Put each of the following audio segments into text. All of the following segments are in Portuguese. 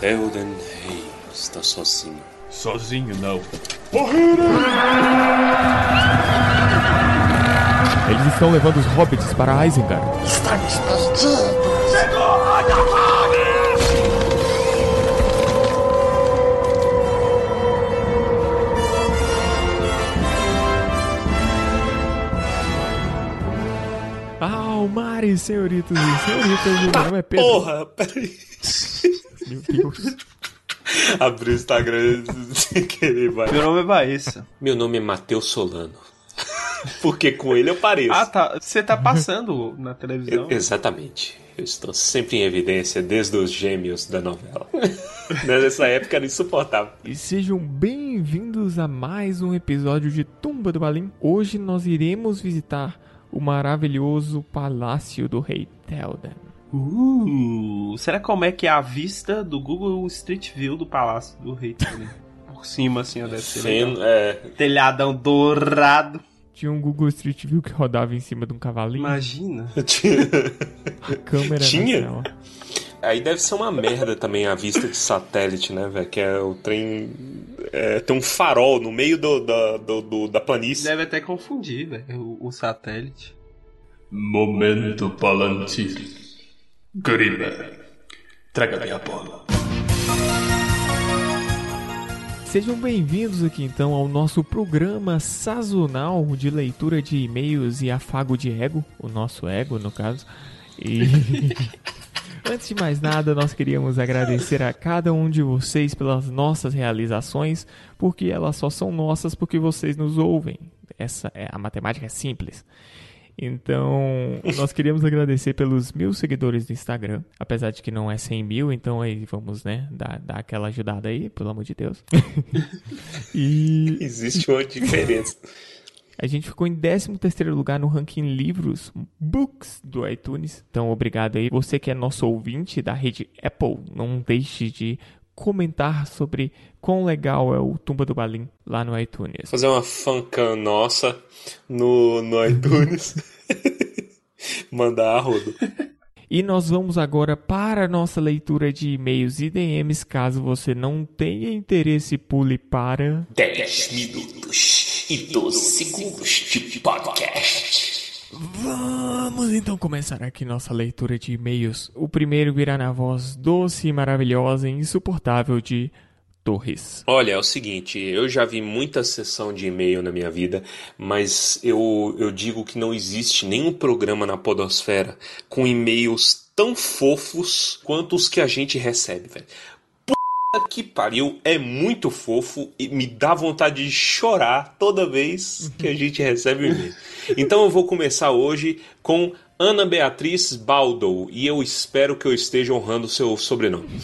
Theoden Rei está sozinho. Sozinho não. Eles estão levando os hobbits para Isengard. Estamos perdidos. Almares, senhoritos e senhoritas, meu nome é Pedro. Porra, peraí. Meu Deus. Abri o Instagram sem querer, vai. Meu nome é Baessa. Meu nome é Matheus Solano. Porque com ele eu pareço. Ah, tá. Você tá passando na televisão. Eu- exatamente. Eu estou sempre em evidência desde os gêmeos da novela. Nessa época era insuportável. E sejam bem-vindos a mais um episódio de Tumba do Balim. Hoje nós iremos visitar o maravilhoso Palácio do Rei Telden. Uh, será como é que é a vista do Google Street View do Palácio do Rei também? Por cima, assim, ó, deve ser. Fen- é, Telhadão dourado. Tinha um Google Street View que rodava em cima de um cavalinho. Imagina. tinha- A câmera Tinha? Aí deve ser uma merda também a vista de satélite, né, velho? Que é o trem. é, tem um farol no meio do, da, do- do- da planície. Deve até confundir, velho, o, o satélite. Momento Palantir. Grima, traga minha bola. Sejam bem-vindos aqui então ao nosso programa sazonal de leitura de e-mails e afago de ego, o nosso ego no caso. E antes de mais nada, nós queríamos agradecer a cada um de vocês pelas nossas realizações, porque elas só são nossas porque vocês nos ouvem. Essa é a matemática é simples. Então, nós queríamos agradecer pelos mil seguidores no Instagram, apesar de que não é 100 mil, então aí vamos, né, dar, dar aquela ajudada aí, pelo amor de Deus. e Existe uma diferença. a gente ficou em 13º lugar no ranking livros, books do iTunes. Então, obrigado aí. Você que é nosso ouvinte da rede Apple, não deixe de comentar sobre quão legal é o Tumba do Balim lá no iTunes. Fazer uma fancam nossa no, no iTunes. Mandar a rodo. E nós vamos agora para a nossa leitura de e-mails e DMs. Caso você não tenha interesse, pule para. 10 minutos e 12 segundos de podcast. Vamos então começar aqui nossa leitura de e-mails. O primeiro virá na voz doce, maravilhosa e insuportável de Torres. Olha, é o seguinte, eu já vi muita sessão de e-mail na minha vida, mas eu, eu digo que não existe nenhum programa na podosfera com e-mails tão fofos quanto os que a gente recebe, velho. Puta que pariu, é muito fofo e me dá vontade de chorar toda vez que a gente recebe um e-mail. Então eu vou começar hoje com Ana Beatriz Baldo e eu espero que eu esteja honrando seu sobrenome.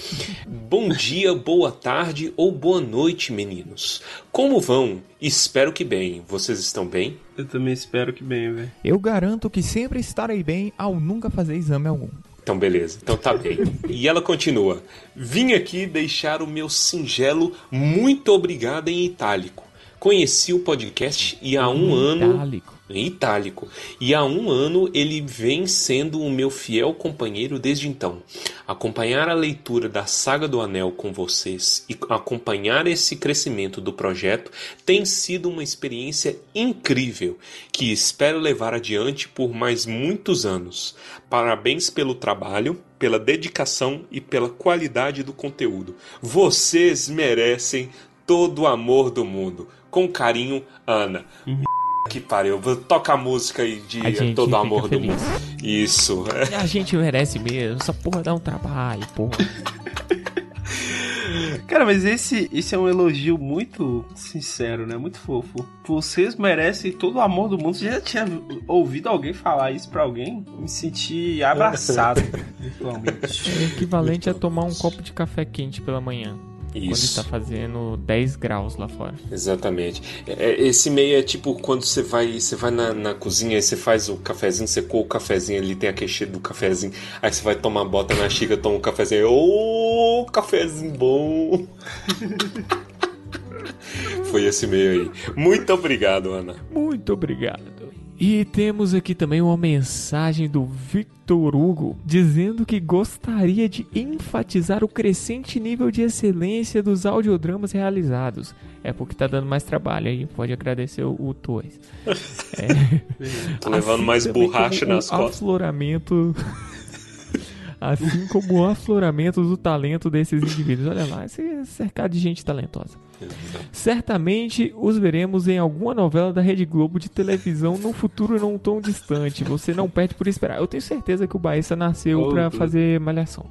Bom dia, boa tarde ou boa noite, meninos. Como vão? Espero que bem. Vocês estão bem? Eu também espero que bem, velho. Eu garanto que sempre estarei bem ao nunca fazer exame algum. Então, beleza. Então tá bem. E ela continua. Vim aqui deixar o meu singelo muito obrigado em itálico. Conheci o podcast e há um ano. Itálico. Em itálico. E há um ano ele vem sendo o meu fiel companheiro desde então. Acompanhar a leitura da Saga do Anel com vocês e acompanhar esse crescimento do projeto tem sido uma experiência incrível que espero levar adiante por mais muitos anos. Parabéns pelo trabalho, pela dedicação e pela qualidade do conteúdo. Vocês merecem todo o amor do mundo. Com carinho, Ana. Que pariu, toca a música aí de A gente todo o fica amor do feliz. mundo. Isso. é. A gente merece mesmo. Essa porra dá um trabalho, porra. Cara, mas esse, esse é um elogio muito sincero, né? Muito fofo. Vocês merecem todo o amor do mundo. Você já tinha ouvido alguém falar isso pra alguém? Me senti abraçado virtualmente. É equivalente a tomar um copo de café quente pela manhã. Quando Isso. está fazendo 10 graus lá fora. Exatamente. É, Esse meio é tipo quando você vai, você vai na, na cozinha e você faz o cafezinho, coa o cafezinho ali, tem aquele cheiro do cafezinho, aí você vai tomar bota na xícara, toma um cafezinho, ô, cafezinho bom. Foi esse meio aí. Muito obrigado, Ana. Muito obrigado. E temos aqui também uma mensagem do Victor Hugo dizendo que gostaria de enfatizar o crescente nível de excelência dos audiodramas realizados. É porque tá dando mais trabalho aí, pode agradecer o, o Torres. É, Tô levando mais também borracha nas o costas. afloramento assim como o afloramento do talento desses indivíduos. Olha lá, esse é cercado de gente talentosa. Certamente os veremos em alguma novela da Rede Globo de televisão no futuro não tão distante. Você não perde por esperar. Eu tenho certeza que o Baessa nasceu Oh, pra Deus. fazer malhação.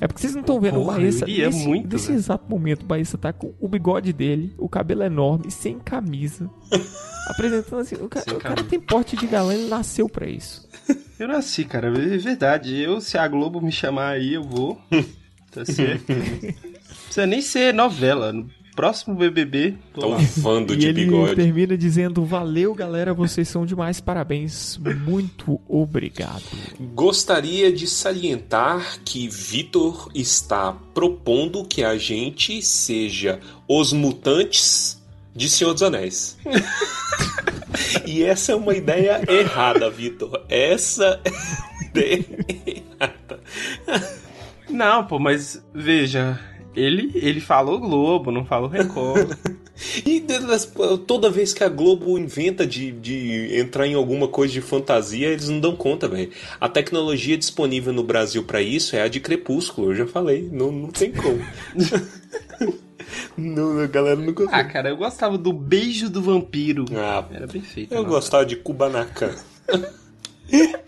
É porque vocês não estão vendo Porra, o Baessa. iria nesse, muito, nesse velho. exato momento, o Baessa tá com o bigode dele, o cabelo enorme, sem camisa. apresentando assim. O, ca- Sem o cara tem porte de galã, ele nasceu pra isso. Eu nasci, cara. É verdade. Eu, se a Globo me chamar aí, eu vou. Tá certo. Não precisa nem ser novela. No próximo BBB, tô lá. um vando E de ele bigode. termina dizendo: Valeu, galera, vocês são demais, parabéns, muito obrigado. Gostaria de salientar que Vitor está propondo que a gente seja os mutantes de Senhor dos Anéis. e essa é uma ideia errada, Vitor. Essa é uma ideia errada. Não, pô, mas veja. Ele, ele falou Globo, não falou Record. E toda vez que a Globo inventa de, de entrar em alguma coisa de fantasia, eles não dão conta, velho. A tecnologia disponível no Brasil pra isso é a de Crepúsculo, eu já falei. Não, não tem como. não, a galera não ah, consegue. cara, eu gostava do beijo do vampiro. Ah, Era bem feito. eu né? gostava de Kubanacan.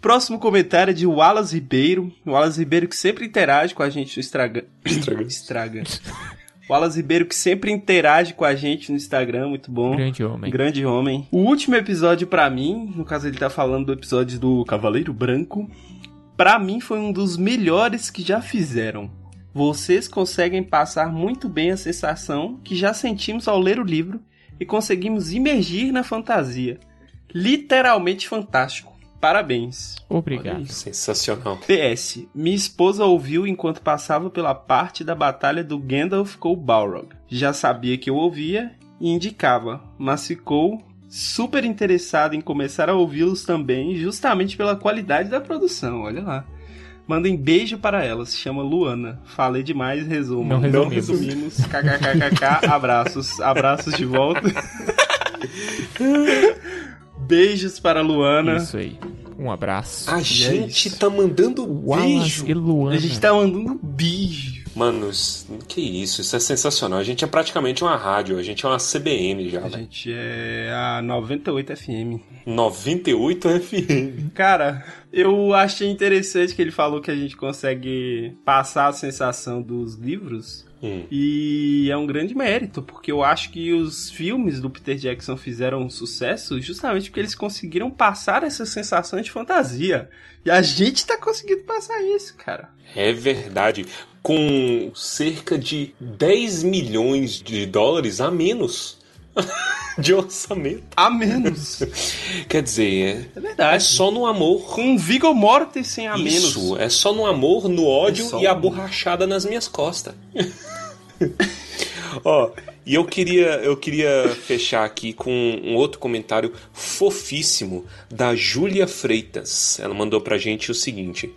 Próximo comentário é de Wallace Ribeiro. Wallace Ribeiro que sempre interage com a gente no Instagram. Estraga. Estraga. Wallace Ribeiro que sempre interage com a gente no Instagram, muito bom. Grande homem. Grande homem. O último episódio pra mim, no caso ele tá falando do episódio do Cavaleiro Branco, pra mim foi um dos melhores que já fizeram. Vocês conseguem passar muito bem a sensação que já sentimos ao ler o livro e conseguimos imergir na fantasia. Literalmente fantástico. Parabéns. Obrigado. Sensacional. PS. Minha esposa ouviu enquanto passava pela parte da batalha do Gandalf com o Balrog. Já sabia que eu ouvia e indicava, mas ficou super interessada em começar a ouvi-los também, justamente pela qualidade da produção. Olha lá. Mandem beijo para ela, se chama Luana. Falei demais, resumo. Não resumimos. resumimos. KKKKK, abraços. Abraços de volta. Beijos para a Luana. Isso aí. Um abraço. A gente isso. tá mandando Wallace beijo. e Luana. A gente tá mandando beijo. Mano, que isso, isso é sensacional. A gente é praticamente uma rádio, a gente é uma CBN já, A velho. gente é a 98 FM. 98 FM. Cara, eu achei interessante que ele falou que a gente consegue passar a sensação dos livros. Hum. E é um grande mérito, porque eu acho que os filmes do Peter Jackson fizeram um sucesso justamente porque eles conseguiram passar essa sensação de fantasia. E a gente tá conseguindo passar isso, cara. É verdade. Com cerca de 10 milhões de dólares a menos de orçamento. A menos. Quer dizer, É é, verdade. é só no amor. Com um Viggo Mortensen a Isso, menos. é só no amor, no ódio É só e a borrachada nas minhas costas. Ó, e eu queria, eu queria fechar aqui com um outro comentário fofíssimo da Júlia Freitas. Ela mandou pra gente o seguinte: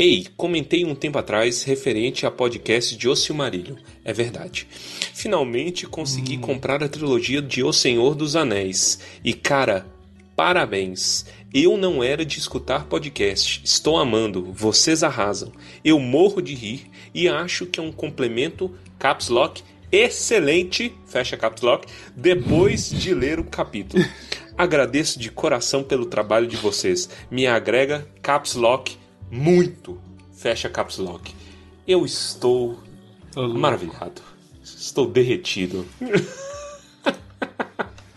Ei, comentei um tempo atrás referente a podcast de O Silmarillion. É verdade. Finalmente consegui comprar a trilogia de O Senhor dos Anéis. E cara, parabéns. Eu não era de escutar podcast. Estou amando. Vocês arrasam. Eu morro de rir e acho que é um complemento caps lock excelente, fecha caps lock, depois de ler o capítulo. Agradeço de coração pelo trabalho de vocês. Me agrega caps lock muito. Fecha caps lock. Eu estou maravilhado. Estou derretido.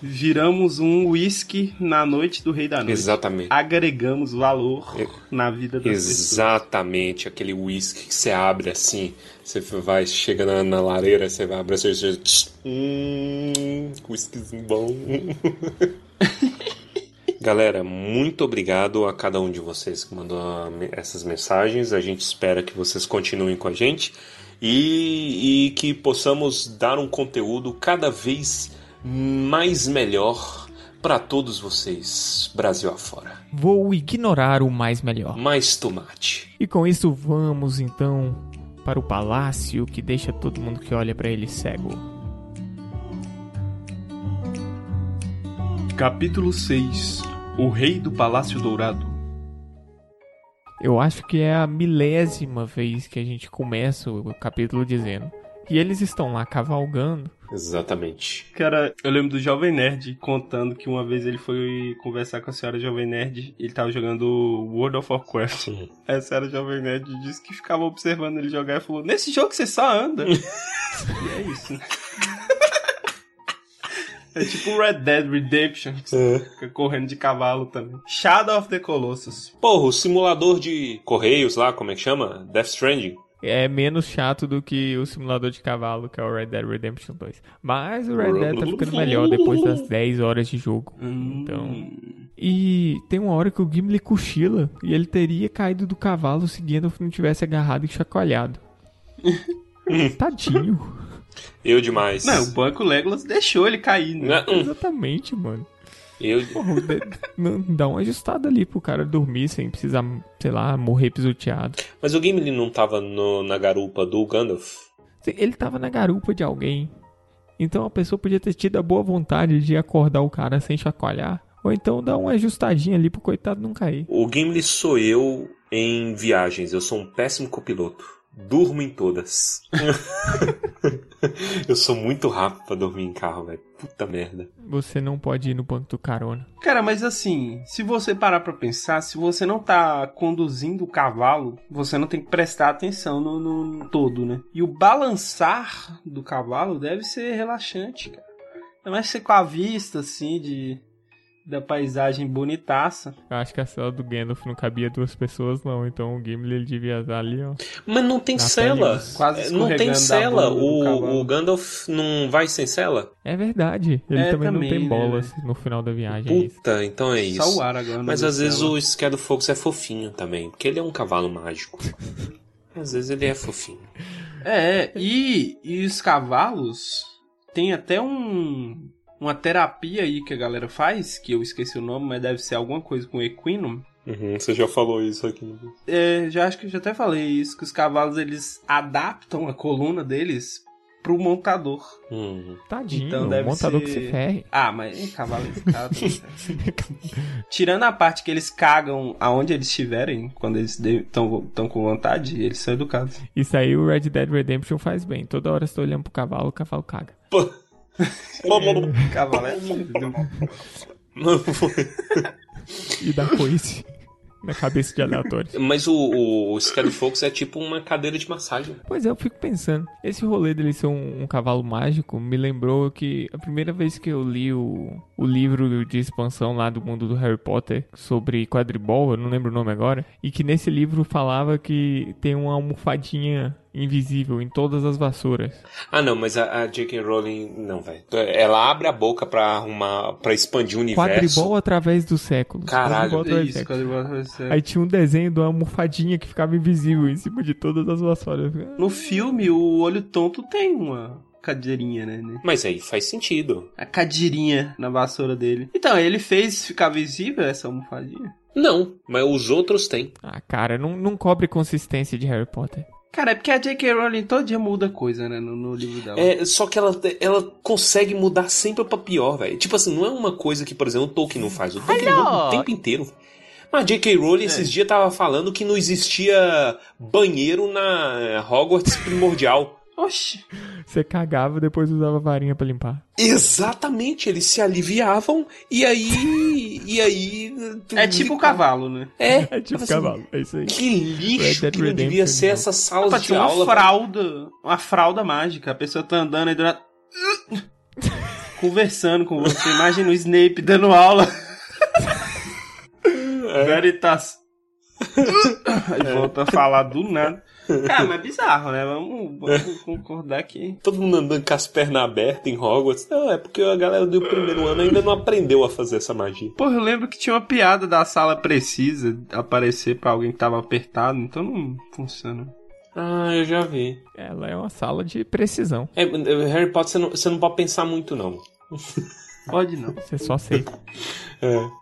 Viramos um whisky na noite do Rei da Noite. Exatamente. Agregamos valor na vida das pessoas. Exatamente, aquele whisky que você abre assim, você vai, chega na, na lareira, você vai abrir assim, você... Hum, whiskyzinho bom. Galera, muito obrigado a cada um de vocês que mandou essas mensagens. A gente espera que vocês continuem com a gente e, e que possamos dar um conteúdo cada vez mais melhor Pra todos vocês, Brasil afora. Vou ignorar o mais melhor. Mais tomate. E com isso vamos então para o palácio que deixa todo mundo que olha pra ele cego. Capítulo 6 O Rei do Palácio Dourado Eu acho que é a milésima vez que a gente começa o capítulo dizendo que eles estão lá cavalgando. Exatamente. Cara, eu lembro do Jovem Nerd contando que uma vez ele foi conversar com a senhora Jovem Nerd e ele tava jogando World of Warcraft. Sim. Aí a senhora Jovem Nerd disse que ficava observando ele jogar e falou: Nesse jogo você só anda. e é isso, né? É tipo Red Dead Redemption, que você fica correndo de cavalo também. Shadow of the Colossus. Porra, o simulador de correios lá, como é que chama? Death Stranding. É menos chato do que o simulador de cavalo, que é o Red Dead Redemption 2. Mas o Red Dead tá ficando melhor depois das 10 horas de jogo. Então. E tem uma hora que o Gimli cochila e ele teria caído do cavalo seguindo se não tivesse agarrado e chacoalhado. Tadinho. Eu demais. Não, o banco Legolas deixou ele cair, né? Não, Exatamente, mano. Eu... Porra, dá uma ajustada ali pro cara dormir sem precisar, sei lá, morrer pisoteado. Mas o Gimli não tava no- na garupa do Gandalf? Ele tava na garupa de alguém. Então a pessoa podia ter tido a boa vontade de acordar o cara sem chacoalhar. Ou então dar uma ajustadinha ali pro coitado não cair. O Gimli sou eu em viagens. Eu sou um péssimo copiloto. Durmo em todas. eu sou muito rápido pra dormir em carro, velho. Puta merda. Você não pode ir no banco do carona. Cara, mas assim, se você parar pra pensar, se você não tá conduzindo o cavalo, você não tem que prestar atenção no, no todo, né? E o balançar do cavalo deve ser relaxante, cara. Ainda mais você com a vista, assim, de da paisagem bonitaça. Eu acho que a cela do Gandalf não cabia duas pessoas, não. Então o Gimli ele devia estar ali, ó. Mas não tem cela. pele, quase É, não tem cela. O, o Gandalf não vai sem cela? É verdade. Ele É, também, também, não tem né, bolas no final da viagem. é. Puta, então é isso. Só o ar agora. Mas às vezes cela. o Schedule Fox é fofinho também, porque ele é um cavalo mágico. às vezes ele é fofinho. É, e, e os cavalos tem até um uma terapia aí que a galera faz, que eu esqueci o nome, mas deve ser alguma coisa com equino. Uhum, você já falou isso aqui. É, já acho que eu já até falei isso, que os cavalos eles adaptam a coluna deles pro montador. Hum. Tadinho, Então o deve montador ser- que se ferre. Ah, mas cavalo esse cara. Tirando a parte que eles cagam aonde eles estiverem, quando eles estão com vontade, eles são educados. Isso aí o Red Dead Redemption faz bem. Toda hora você tá olhando pro cavalo, o cavalo caga. Cavalo é E dá coice na cabeça de aleatórios. Mas o, o, o Schedule Fox é tipo uma cadeira de massagem. Pois é, eu fico pensando. Esse rolê dele ser um, um cavalo mágico me lembrou que a primeira vez que eu li o, o livro de expansão lá do mundo do Harry Potter sobre quadribol, eu não lembro o nome agora, e que nesse livro falava que tem uma almofadinha invisível em todas as vassouras. Ah, não, mas a, a J.K. Rowling, não, velho. Ela abre a boca pra arrumar, pra expandir o universo. Quadribol através dos séculos. Caralho. Quadribol através dos Isso, vai ser- Aí tinha um desenho de uma almofadinha que ficava invisível em cima de todas as vassouras. No filme, o olho tonto tem uma cadeirinha, né? né? Mas aí faz sentido. A cadeirinha na vassoura dele. Então, ele fez ficar visível essa almofadinha? Não, mas os outros têm. Ah, cara, não, não cobre consistência de Harry Potter. Cara, é porque a J.K. Rowling todo dia muda coisa, né? No, no livro dela. É, só que ela, ela consegue mudar sempre pra pior, velho. Tipo assim, não é uma coisa que, por exemplo, o Tolkien não faz. O Tolkien muda o tempo inteiro. Mas a J.K. Rowling esses dias tava falando que não existia banheiro na Hogwarts primordial. Oxi. Você cagava depois usava varinha pra limpar. Exatamente, eles se aliviavam e aí. e aí. É tipo o cavalo, né? É, É tipo assim, cavalo, é isso aí. Que lixo que não devia ser não. essas salas Opa, de tinha uma aula. fralda. Uma fralda mágica. A pessoa tá andando aí do nada. Conversando com você. Imagina o Snape dando aula. Veritas. Aí volta a falar do nada. Cara, mas é bizarro, né? Vamos, vamos concordar que. Todo mundo andando com as pernas abertas em Hogwarts. Não, é porque a galera do primeiro ano ainda não aprendeu a fazer essa magia. Pô, eu lembro que tinha uma piada da sala precisa aparecer pra alguém que tava apertado, então não funciona. Ah, eu já vi. Ela é uma sala de precisão. É, Harry Potter você não, você não pode pensar muito, não. Pode não. Você só aceita. É.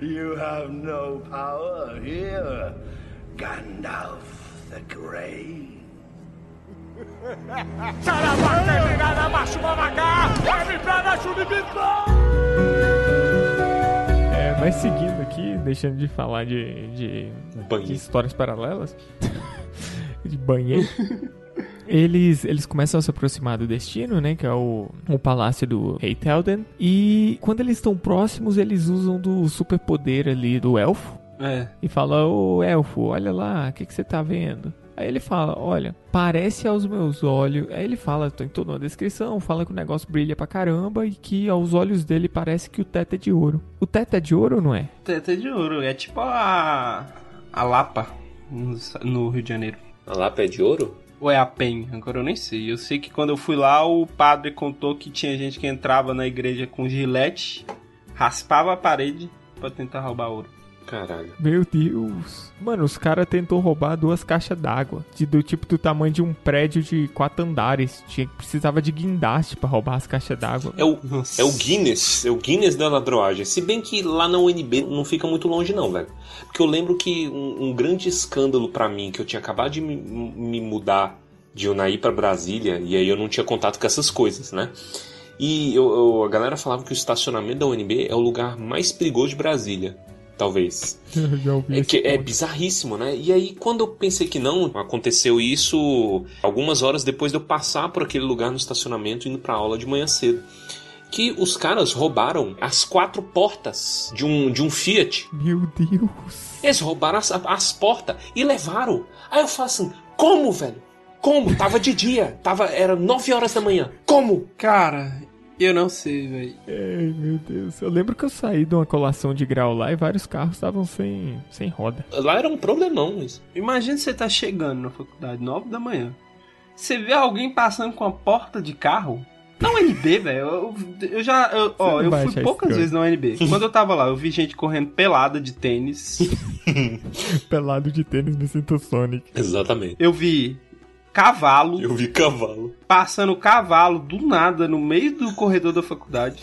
You have no power here, Gandalf the Grey. É, mas seguindo aqui, deixando de falar de, de, histórias paralelas, de banheiro. Eles, eles começam a se aproximar do destino, né? Que é o, o palácio do Rei Telden. E quando eles estão próximos, eles usam do superpoder ali do elfo. É. E fala, ô elfo, olha lá, o que, que você tá vendo? Aí ele fala, olha, parece aos meus olhos. Aí ele fala, tem toda uma descrição, fala que o negócio brilha pra caramba e que aos olhos dele parece que o teto é de ouro. O teto é de ouro ou não é? Teta de ouro. É tipo a. A Lapa no, no Rio de Janeiro. A Lapa é de ouro? Ou é a PEN? Agora eu nem sei. Eu sei que quando eu fui lá, o padre contou que tinha gente que entrava na igreja com gilete, raspava a parede pra tentar roubar ouro. Caralho. Meu Deus. Mano, os caras tentou roubar duas caixas d'água. De, do tipo do tamanho de um prédio de quatro andares. Tinha, precisava de guindaste pra roubar as caixas d'água. É o, Nossa. é o Guinness, é o Guinness da ladroagem. Se bem que lá na UNB não fica muito longe não, velho. Porque eu lembro que um, um grande escândalo pra mim, que eu tinha acabado de me, me mudar de Unai pra Brasília, e aí eu não tinha contato com essas coisas, né? E eu, eu- a galera falava que o estacionamento da UNB é o lugar mais perigoso de Brasília. Talvez. É, que é bizarríssimo, né? E aí, quando eu pensei que não, aconteceu isso algumas horas depois de eu passar por aquele lugar no estacionamento indo pra aula de manhã cedo. Que os caras roubaram as quatro portas de um, de um Fiat. Meu Deus. Eles roubaram as, as portas e levaram. Aí eu falo assim: como, velho? Como? Tava de dia, tava, era 9 horas da manhã. Como? Cara, eu não sei, velho. Ai, meu Deus. Eu lembro que eu saí de uma colação de grau lá e vários carros estavam sem, sem roda. Lá era um problemão isso. Imagina você tá chegando na faculdade, 9 da manhã. Você vê alguém passando com a porta de carro. Na UNB, velho. Eu, eu já. Eu, ó, não eu fui poucas vezes na UNB. Quando eu tava lá, eu vi gente correndo pelada de tênis. Pelado de tênis me sinto Sonic. Exatamente. Eu vi cavalo, Eu vi cavalo. passando cavalo do nada no meio do corredor da faculdade.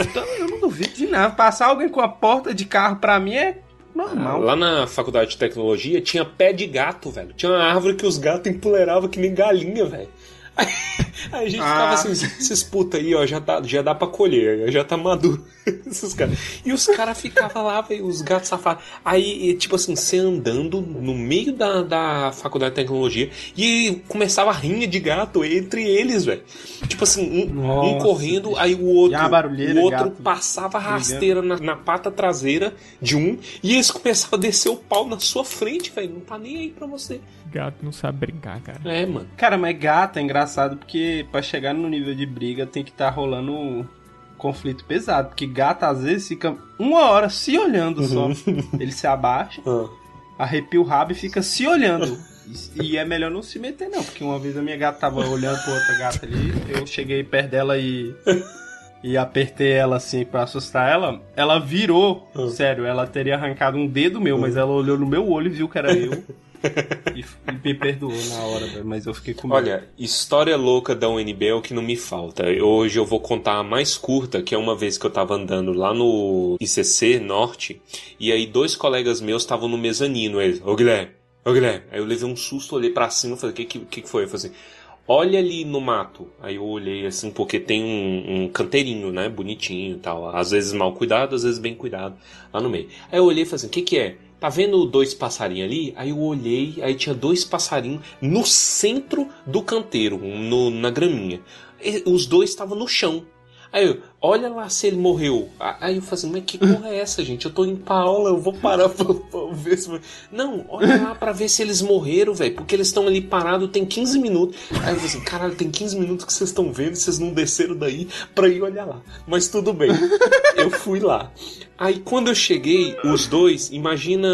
Então eu não duvido de nada. Passar alguém com a porta de carro pra mim é normal. Lá na faculdade de tecnologia tinha pé de gato, velho. Tinha uma árvore que os gatos empoleiravam que nem galinha, velho. Aí, aí a gente ficava Ah. assim, esses puta aí, ó, já, tá, já dá pra colher, já tá maduro. Esses caras. E os caras ficavam lá, velho, os gatos safados. Aí, tipo assim, você andando no meio da, da faculdade de tecnologia e começava a rinha de gato entre eles, velho. Tipo assim, um, um Nossa, correndo, aí o outro, a barulheira, o outro gato passava rasteira na, na pata traseira de um e eles começavam a descer o pau na sua frente, velho. Não tá nem aí pra você. Gato não sabe brincar, cara. É, mano. Cara, mas gato é engraçado porque pra chegar no nível de briga tem que estar rolando um conflito pesado. Porque gato às vezes fica uma hora se olhando só. Ele se abaixa, Ah. arrepia o rabo e fica se olhando. E- é melhor não se meter, não, porque uma vez a minha gata tava olhando pra outra gata ali, eu cheguei perto dela e. E apertei ela assim pra assustar ela. Ela virou, Ah. sério, ela teria arrancado um dedo meu, mas ela olhou no meu olho e viu que era eu. E, me perdoou na hora, mas eu fiquei com medo. Olha, história louca da UNB é o que não me falta. Hoje eu vou contar a mais curta, que é uma vez que eu tava andando lá no ICC Norte, e aí dois colegas meus estavam no mezanino. Eles, ô Guilherme, ô Guilherme. Aí eu levei um susto, olhei pra cima e falei, o que, que que foi? Eu falei assim, olha ali no mato. Aí eu olhei assim, porque tem um, um canteirinho, né, bonitinho e tal. Às vezes mal cuidado, às vezes bem cuidado, lá no meio. Aí eu olhei e falei assim, o que que é? Tá vendo dois passarinhos ali? Aí eu olhei, aí tinha dois passarinhos no centro do canteiro, no, na graminha. E os dois estavam no chão. Aí eu, olha lá se ele morreu. A- Aí eu falei assim, mas que porra é essa, gente? Eu tô pra aula, eu vou parar pra, pra ver se. Não, olha lá pra ver se eles morreram, velho. Porque eles estão ali parados tem 15 minutos. Aí eu falei assim, caralho, tem 15 minutos que vocês estão vendo vocês não desceram daí pra ir olhar lá. Mas tudo bem. Eu fui lá. Aí quando eu cheguei, os dois, imagina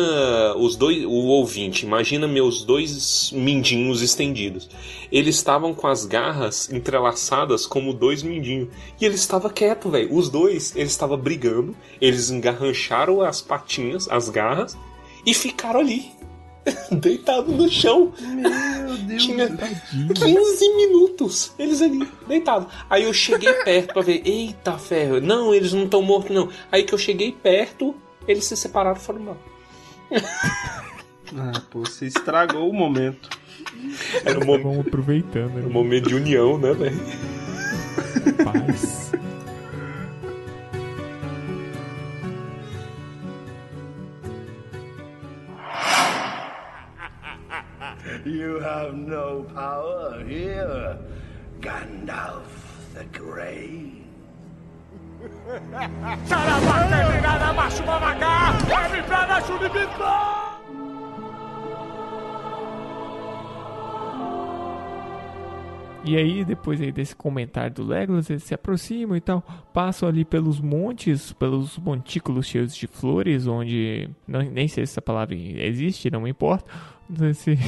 os dois, o ouvinte, imagina meus dois mindinhos estendidos. Eles estavam com as garras entrelaçadas como dois mindinhos. E ele estava quieto, velho. Os dois, eles estavam brigando, eles engarrancharam as patinhas, as garras, e ficaram ali. deitado no chão. Meu Deus. Tinha Tadinho. 15 minutos eles ali, deitados. Aí eu cheguei perto pra ver, eita ferro. Não, eles não estão mortos, não. Aí que eu cheguei perto, eles se separaram e foram embora. Ah, pô, você estragou o momento. Era um momento, aproveitando, um né? momento de união, né, velho? Paz. You have no power here, Gandalf the Grey. E aí, depois aí desse comentário do Legolas, eles se aproximam e tal, passam ali pelos montes, pelos montículos cheios de flores, onde não, nem sei se essa palavra existe, não importa. Não sei se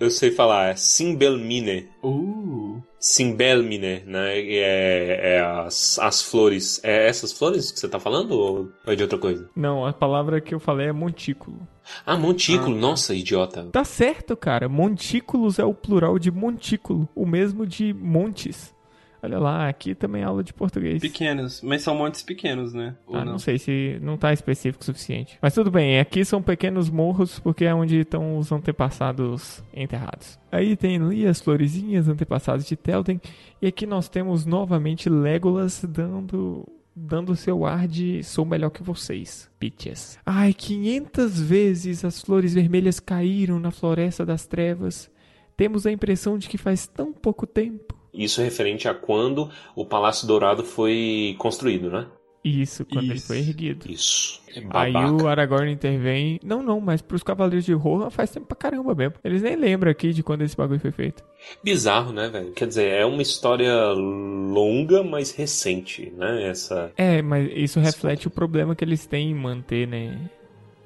Eu sei falar, é Simbelmine. Uh. Simbelmine, né? É, é as, as flores. É essas flores que você tá falando ou é de outra coisa? Não, a palavra que eu falei é montículo. Ah, montículo. Nossa, idiota. Tá certo, cara. Montículos é o plural de montículo, o mesmo de montes. Olha lá, aqui também é aula de português. Pequenos, mas são montes pequenos, né? Ou Ah, não? não sei se não tá específico o suficiente. Mas tudo bem, aqui são pequenos morros porque é onde estão os antepassados enterrados. Aí tem ali as florezinhas antepassados de Telden. E aqui nós temos novamente Legolas dando dando seu ar de sou melhor que vocês, bitches. Ai, 500 vezes as flores vermelhas caíram na floresta das trevas. Temos a impressão de que faz tão pouco tempo. Isso é referente a quando o Palácio Dourado foi construído, né? Isso, quando ele Isso. foi erguido. Isso. É Aí o Aragorn intervem. Não, não, mas pros Cavaleiros de Rohan faz tempo pra caramba mesmo. Eles nem lembram aqui de quando esse bagulho foi feito. Bizarro, né, velho? Quer dizer, é uma história longa, mas recente, né? Essa. É, mas isso reflete o problema que eles têm em manter, né?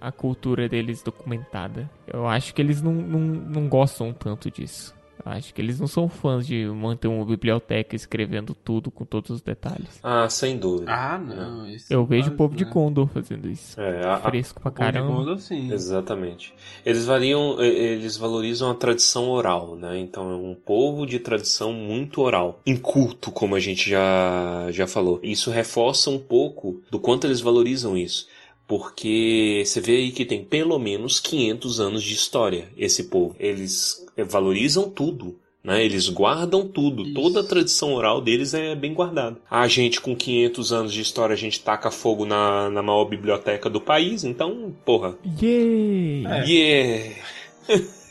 A cultura deles documentada. Eu acho que eles não, não, não gostam tanto disso. Acho que eles não são fãs de manter uma biblioteca escrevendo tudo com todos os detalhes. Ah, sem dúvida. Ah, não. isso Eu vejo o faz, povo de né? Condor fazendo isso. É, a- a- Fresco pra O povo de caramba. Gondor, sim. Exatamente. Eles variam, e- eles valorizam a tradição oral, né? Então é um povo de tradição muito oral, inculto, como a gente já já falou. Isso reforça um pouco do quanto eles valorizam isso. Porque você vê aí que tem pelo menos 500 anos de história esse povo. Eles eh, valorizam tudo. Né? Eles guardam tudo, Isso. toda a tradição oral deles é bem guardada. A gente, com 500 anos de história, a gente taca fogo na, na maior biblioteca do país, então, porra, Yay! É. Yeah!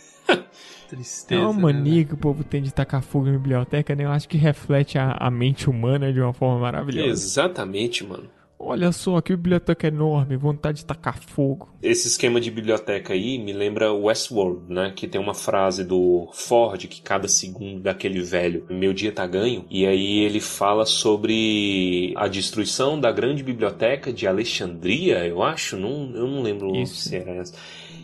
É Tristeza. uma né, mania que o povo tem de tacar fogo em biblioteca, né? Eu acho que reflete a, a mente humana de uma forma maravilhosa. Exatamente, mano. Olha só, que biblioteca enorme, vontade de tacar fogo. Esse esquema de biblioteca aí me lembra Westworld, né? Que tem uma frase do Ford que cada segundo daquele velho, meu dia tá ganho. E aí ele fala sobre a destruição da grande biblioteca de Alexandria, eu acho. Não, eu não lembro Isso. se era essa.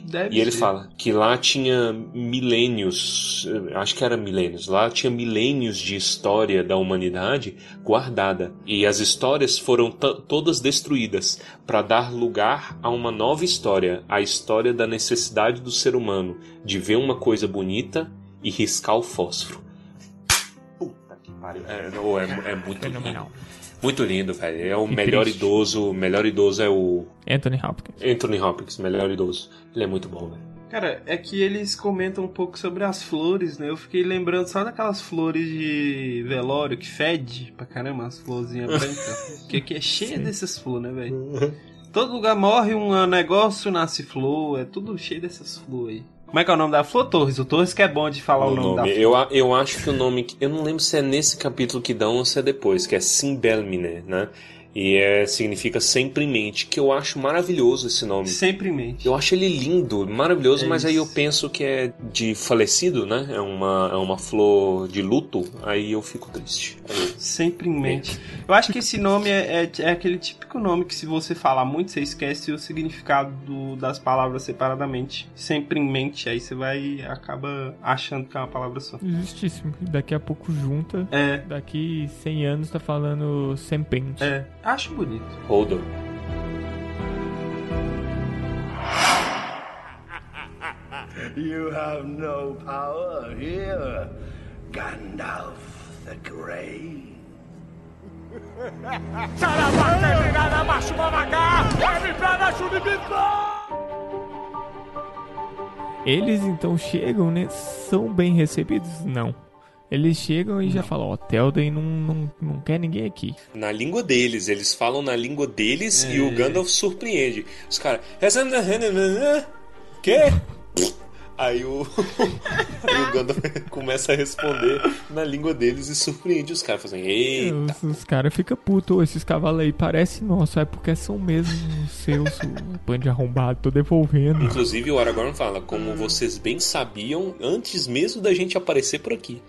Deve E ele ser. fala que lá tinha milênios, eh, acho que era milênios, lá tinha milênios de história da humanidade guardada. E as histórias foram todas destruídas para dar lugar a uma nova história, a história da necessidade do ser humano de ver uma coisa bonita e riscar o fósforo. Puta que pariu. É, é, é muito Fenomenal. Muito lindo, velho. É o Que melhor triste. idoso. O melhor idoso é o Anthony Hopkins. Anthony Hopkins, melhor idoso. Ele é muito bom, velho. Cara, é que eles comentam um pouco sobre as flores, né? Eu fiquei lembrando só daquelas flores de velório que fede pra caramba, as florzinhas brancas. que aqui é cheia dessas flores, né, velho? Todo lugar morre um negócio, nasce flor, é tudo cheio dessas flores aí. Como é que é o nome da flor? Torres. O Torres que é bom de falar o, o nome, da nome. flor. Eu, eu acho que o nome. Eu não lembro se é nesse capítulo que dão ou se é depois, que é Simbelmine, né? E é, significa sempre em mente, que eu acho maravilhoso esse nome. Sempre em mente. Eu acho ele lindo, maravilhoso, É mas aí eu isso. penso que é de falecido, né? É uma, é uma flor de luto, aí eu fico triste. Aí- Sempre em mente. Eu acho que esse nome é, é, é aquele típico nome que se você falar muito, você esquece o significado do- das palavras separadamente. Sempre em mente, aí você vai acaba achando que é uma palavra só. Justíssimo. Daqui a pouco junta. É, Daqui 100 anos tá falando sempente. é. Acho bonito. Hold on. You have no power here, Gandalf the Grey. Eles então chegam, né? São bem recebidos? Não. Eles chegam e já falam, ó, Telden não, não, não quer ninguém aqui. Na língua deles, eles falam na língua deles e o Gandalf surpreende. Os caras. Quê? Aí o, aí o Gandalf começa a responder na língua deles e surpreende os caras, fazendo, eita. Os, os caras ficam putos, "Ô, esses cavalos aí parecem nosso, é porque são mesmo seus, o bando de arrombado, tô devolvendo. Inclusive o Aragorn fala, como vocês bem sabiam, antes mesmo da gente aparecer por aqui.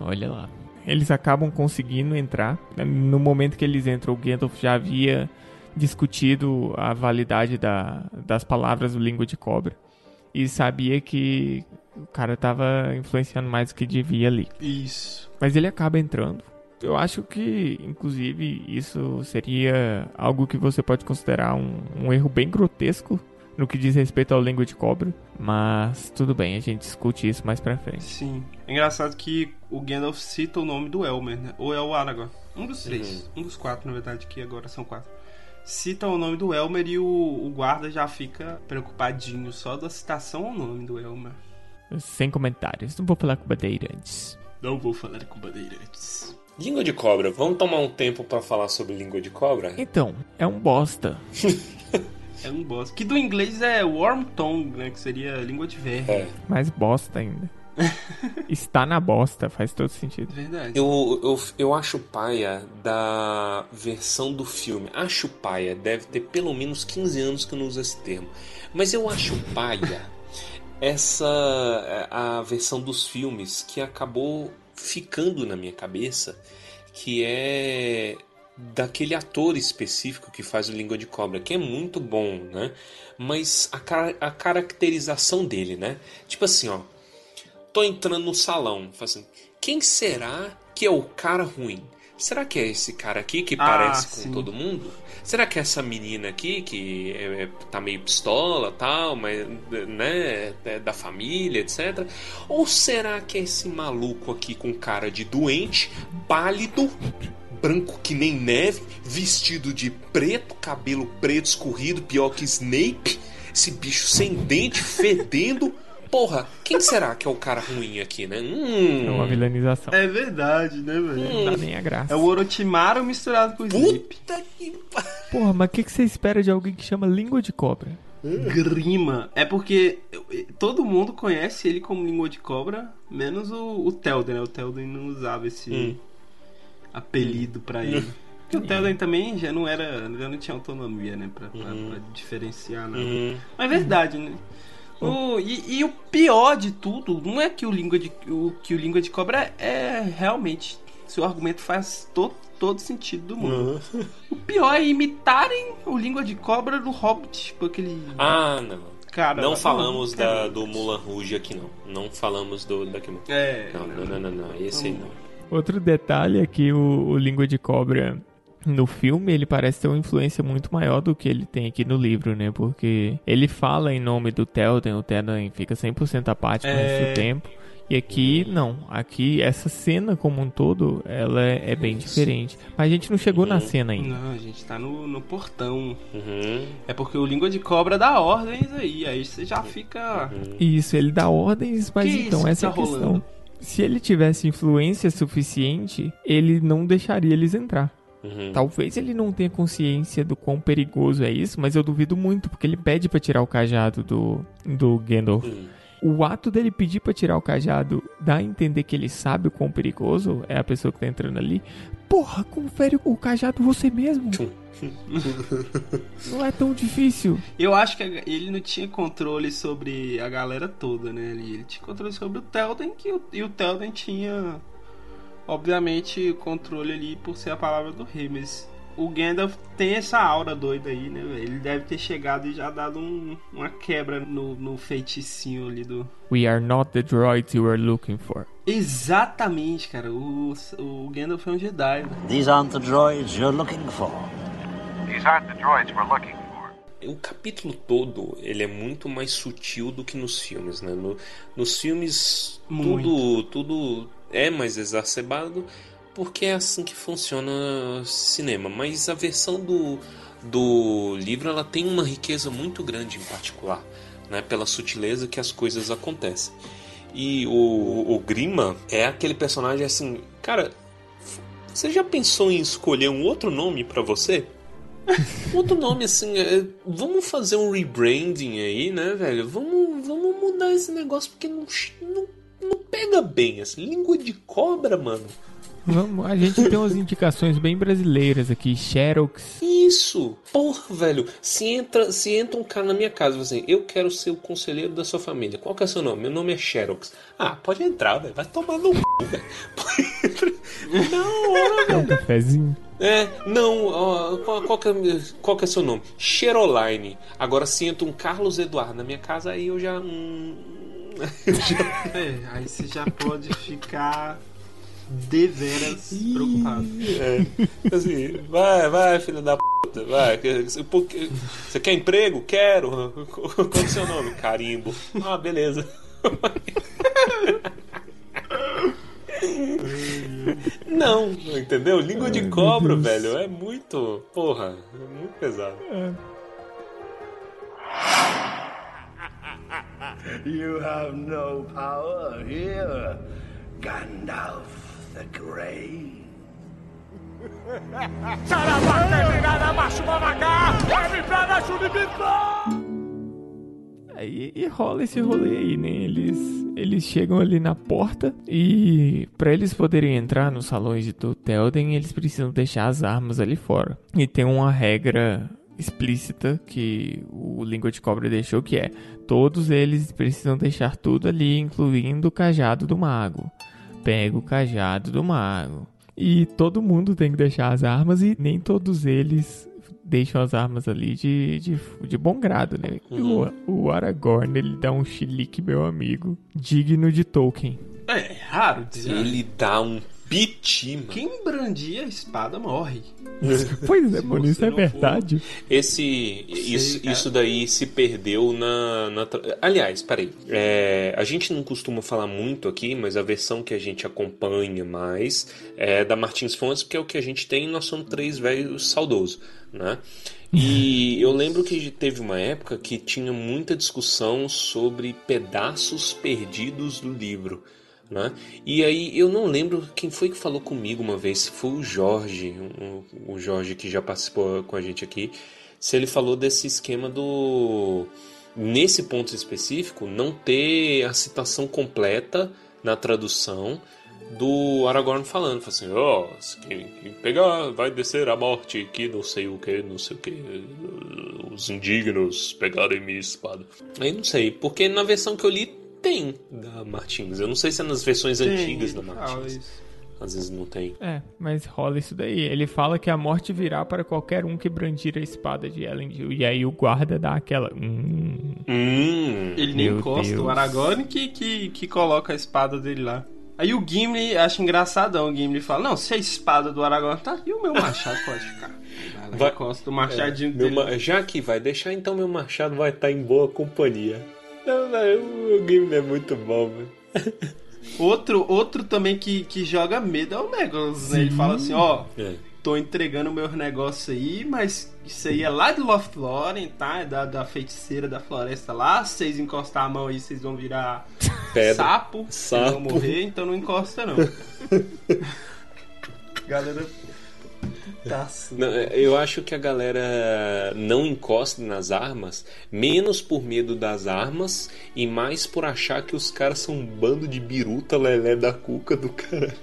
Olha lá. Eles acabam conseguindo entrar. No momento que eles entram, o Gandalf já havia discutido a validade da, das palavras do Língua de Cobra. E sabia que o cara tava influenciando mais do que devia ali. Isso. Mas ele acaba entrando. Eu acho que, inclusive, isso seria algo que você pode considerar um, um erro bem grotesco no que diz respeito ao língua de cobra. Mas tudo bem, a gente discute isso mais pra frente. Sim. É engraçado que o Gandalf cita o nome do Elmer, né? Ou é o Aragorn. Um dos três. Um dos quatro, na verdade, que agora são quatro. Cita o nome do Elmer e o, o guarda já fica preocupadinho só da citação ao nome do Elmer. Sem comentários, não vou falar com bandeirantes. Não vou falar com bandeirantes. Língua de cobra, vamos tomar um tempo pra falar sobre língua de cobra? Então, é um bosta. É um boss. Que do inglês é Worm Tongue, né? Que seria língua de verme. É. Mais bosta ainda. Está na bosta, faz todo sentido. Verdade. Eu, eu, eu acho paia da versão do filme. Acho paia, deve ter pelo menos 15 anos que eu não uso esse termo. Mas eu acho paia essa a versão dos filmes que acabou ficando na minha cabeça, que é daquele ator específico que faz o Língua de Cobra, que é muito bom, né? Mas a, cara- a caracterização dele, né? Tipo assim, ó. Tô entrando no salão, falo assim, quem será que é o cara ruim? Será que é esse cara aqui que Ah, parece com sim. todo mundo? Será que é essa menina aqui que é, é- tá meio pistola tal, mas né, é da família, etc? Ou será que é esse maluco aqui com cara de doente, pálido, branco que nem neve, vestido de preto, cabelo preto escorrido, pior que Snape, esse bicho sem dente, fedendo? Porra, quem será que é o cara ruim aqui, né? É uma Hum, vilanização. É verdade, né, velho? Não dá nem a graça. É o Orochimaru misturado com o Snape. puta que Porra, mas o que, que você espera de alguém que chama língua de cobra? Grima. É porque todo mundo conhece ele como língua de cobra, menos o, o Telden, né? O Telden não usava esse Hum. Apelido pra ele. Porque o Telden também já não era. Já não tinha autonomia, né? Pra, pra- pra diferenciar nada. Uhum. Mas é verdade, né? O- e, e o pior de tudo não é que o língua de, o, que o língua de cobra é, é realmente. Seu argumento faz todo, todo sentido do mundo. O pior é imitarem o língua de cobra do Hobbit. Tipo aquele. Ah, não. cara. Não falamos da, cara, do Mulan Rouge aqui, não. Não falamos do daqui, não. É. Não, não, não, não, não. Esse aí não. Outro detalhe é que o, o língua de cobra no filme ele parece ter uma influência muito maior do que ele tem aqui no livro, né? Porque ele fala em nome do Telden, o Telden fica 100% apático no É. do tempo. E aqui, não. Aqui, essa cena como um todo, ela é, é bem diferente. Mas a gente não chegou na cena ainda. Não, a gente tá no, no portão. Uhum. É porque o língua de cobra dá ordens aí. Aí você já fica. Isso, ele dá ordens, mas Que então isso que essa é a tá questão. rolando? Se ele tivesse influência suficiente, ele não deixaria eles entrar. Uhum. Talvez ele não tenha consciência do quão perigoso é isso, mas eu duvido muito, porque ele pede pra tirar o cajado do, do Gandalf. Hum. O ato dele pedir pra tirar o cajado dá a entender que ele sabe o quão perigoso é a pessoa que tá entrando ali. Porra, confere o cajado você mesmo. não é tão difícil. Eu acho que ele não tinha controle sobre a galera toda, né? Ele, tinha controle sobre o Telden, que o, e o Telden tinha, obviamente, controle ali por ser a palavra do rei. Mas o Gandalf tem essa aura doida aí, né? Ele deve ter chegado e já dado um- uma quebra no, no feiticinho ali do. We are not the droids you are looking for. Exatamente, cara. O, o Gandalf é um Jedi. né? These aren't the droids you're looking for. These aren't the droids we're looking for. o capítulo todo ele é muito mais sutil do que nos filmes, né? No, nos filmes tudo tudo é mais exacerbado porque é assim que funciona cinema. Mas a versão do, do livro ela tem uma riqueza muito grande em particular, né? Pela sutileza que as coisas acontecem. E o, o Grima é aquele personagem assim, cara, você já pensou em escolher um outro nome para você? Outro nome assim, é, vamos fazer um rebranding aí, né, velho? Vamos, vamos mudar esse negócio porque não, não, não pega bem, assim. Língua de cobra, mano. Vamos, a gente tem umas indicações bem brasileiras aqui, Xerox. Isso! Porra, velho, se entra, se entra um cara na minha casa assim, eu quero ser o conselheiro da sua família. Qual que é o seu nome? Meu nome é Xerox. Ah, pode entrar, velho. Vai tomar no c, velho. Não, olha, velho. Um cafezinho. É, não, ó, qual, qual, que é, qual que é seu nome? Xeroline. Agora se entra um Carlos Eduardo na minha casa, aí eu já. Hum, eu já... É, aí você já pode ficar deveras preocupado. É, assim, vai, vai, filho da puta, vai. Você quer emprego? Quero. Qual é o seu nome? Carimbo. Ah, beleza. Não, entendeu? Língua de cobra, velho, é muito. Porra, é muito pesado. You have no power here, Gandalf the Grey. Aí e rola esse rolê aí, né? Eles, eles chegam ali na porta e para eles poderem entrar nos salões do Telden, eles precisam deixar as armas ali fora. E tem uma regra explícita que o Língua de Cobra deixou que é todos eles precisam deixar tudo ali, incluindo o cajado do mago. Pega o cajado do mago. E todo mundo tem que deixar as armas e nem todos eles deixam as armas ali de, de, de bom grado, né? Uhum. O, o Aragorn, ele dá um chilique, meu amigo, digno de Tolkien. É, é raro dizer. Ele dá um piti, mano. Quem brandia a espada morre. Pois é, mano, isso é verdade. Esse, isso, cara. isso daí se perdeu na. na Aliás, peraí. É, a gente não costuma falar muito aqui, mas a versão que a gente acompanha mais é da Martins Fontes, porque é o que a gente tem e nós somos três velhos saudosos, né? E eu lembro que teve uma época que tinha muita discussão sobre pedaços perdidos do livro. Né? E aí eu não lembro quem foi que falou comigo uma vez, se foi o Jorge, o, Jorge que já participou com a gente aqui, se ele falou desse esquema do nesse ponto específico não ter a citação completa na tradução do Aragorn falando, falando assim, ó, quem, quem pegar vai descer a morte, que não sei o que, não sei o que, os indignos pegarem minha espada. Aí não sei, porque na versão que eu li tem da Martins. Eu não sei se é nas versões antigas da Martins. Às vezes não tem. É, mas rola isso daí. Ele fala que a morte virá para qualquer um que brandir a espada de Elendil. E aí o guarda dá aquela. Hum, Hum. Ele nem Meu encosta Deus. o Aragorn que, que, que coloca a espada dele lá. Aí o Gimli acha engraçadão. O Gimli fala: Não, se a espada do Aragorn tá aqui, o meu machado pode ficar. Vai encosta o machadinho Meu dele. ma- Já que vai deixar, então meu machado vai estar em boa companhia. Não, velho, o game é muito bom, velho. Outro, outro também que, que joga medo é o Legolas, né? Ele fala assim: Ó, É. tô entregando meus negócios aí, mas isso aí é lá de Lothlórien, tá? É da, da feiticeira da floresta lá. Se vocês encostar a mão aí, vocês vão virar Pedra. sapo, vocês Sapo. vão morrer, então não encosta não. Galera, assim. Não, é, eu acho que a galera não encosta nas armas, menos por medo das armas e mais por achar que os caras são um bando de biruta lelé da cuca do caralho,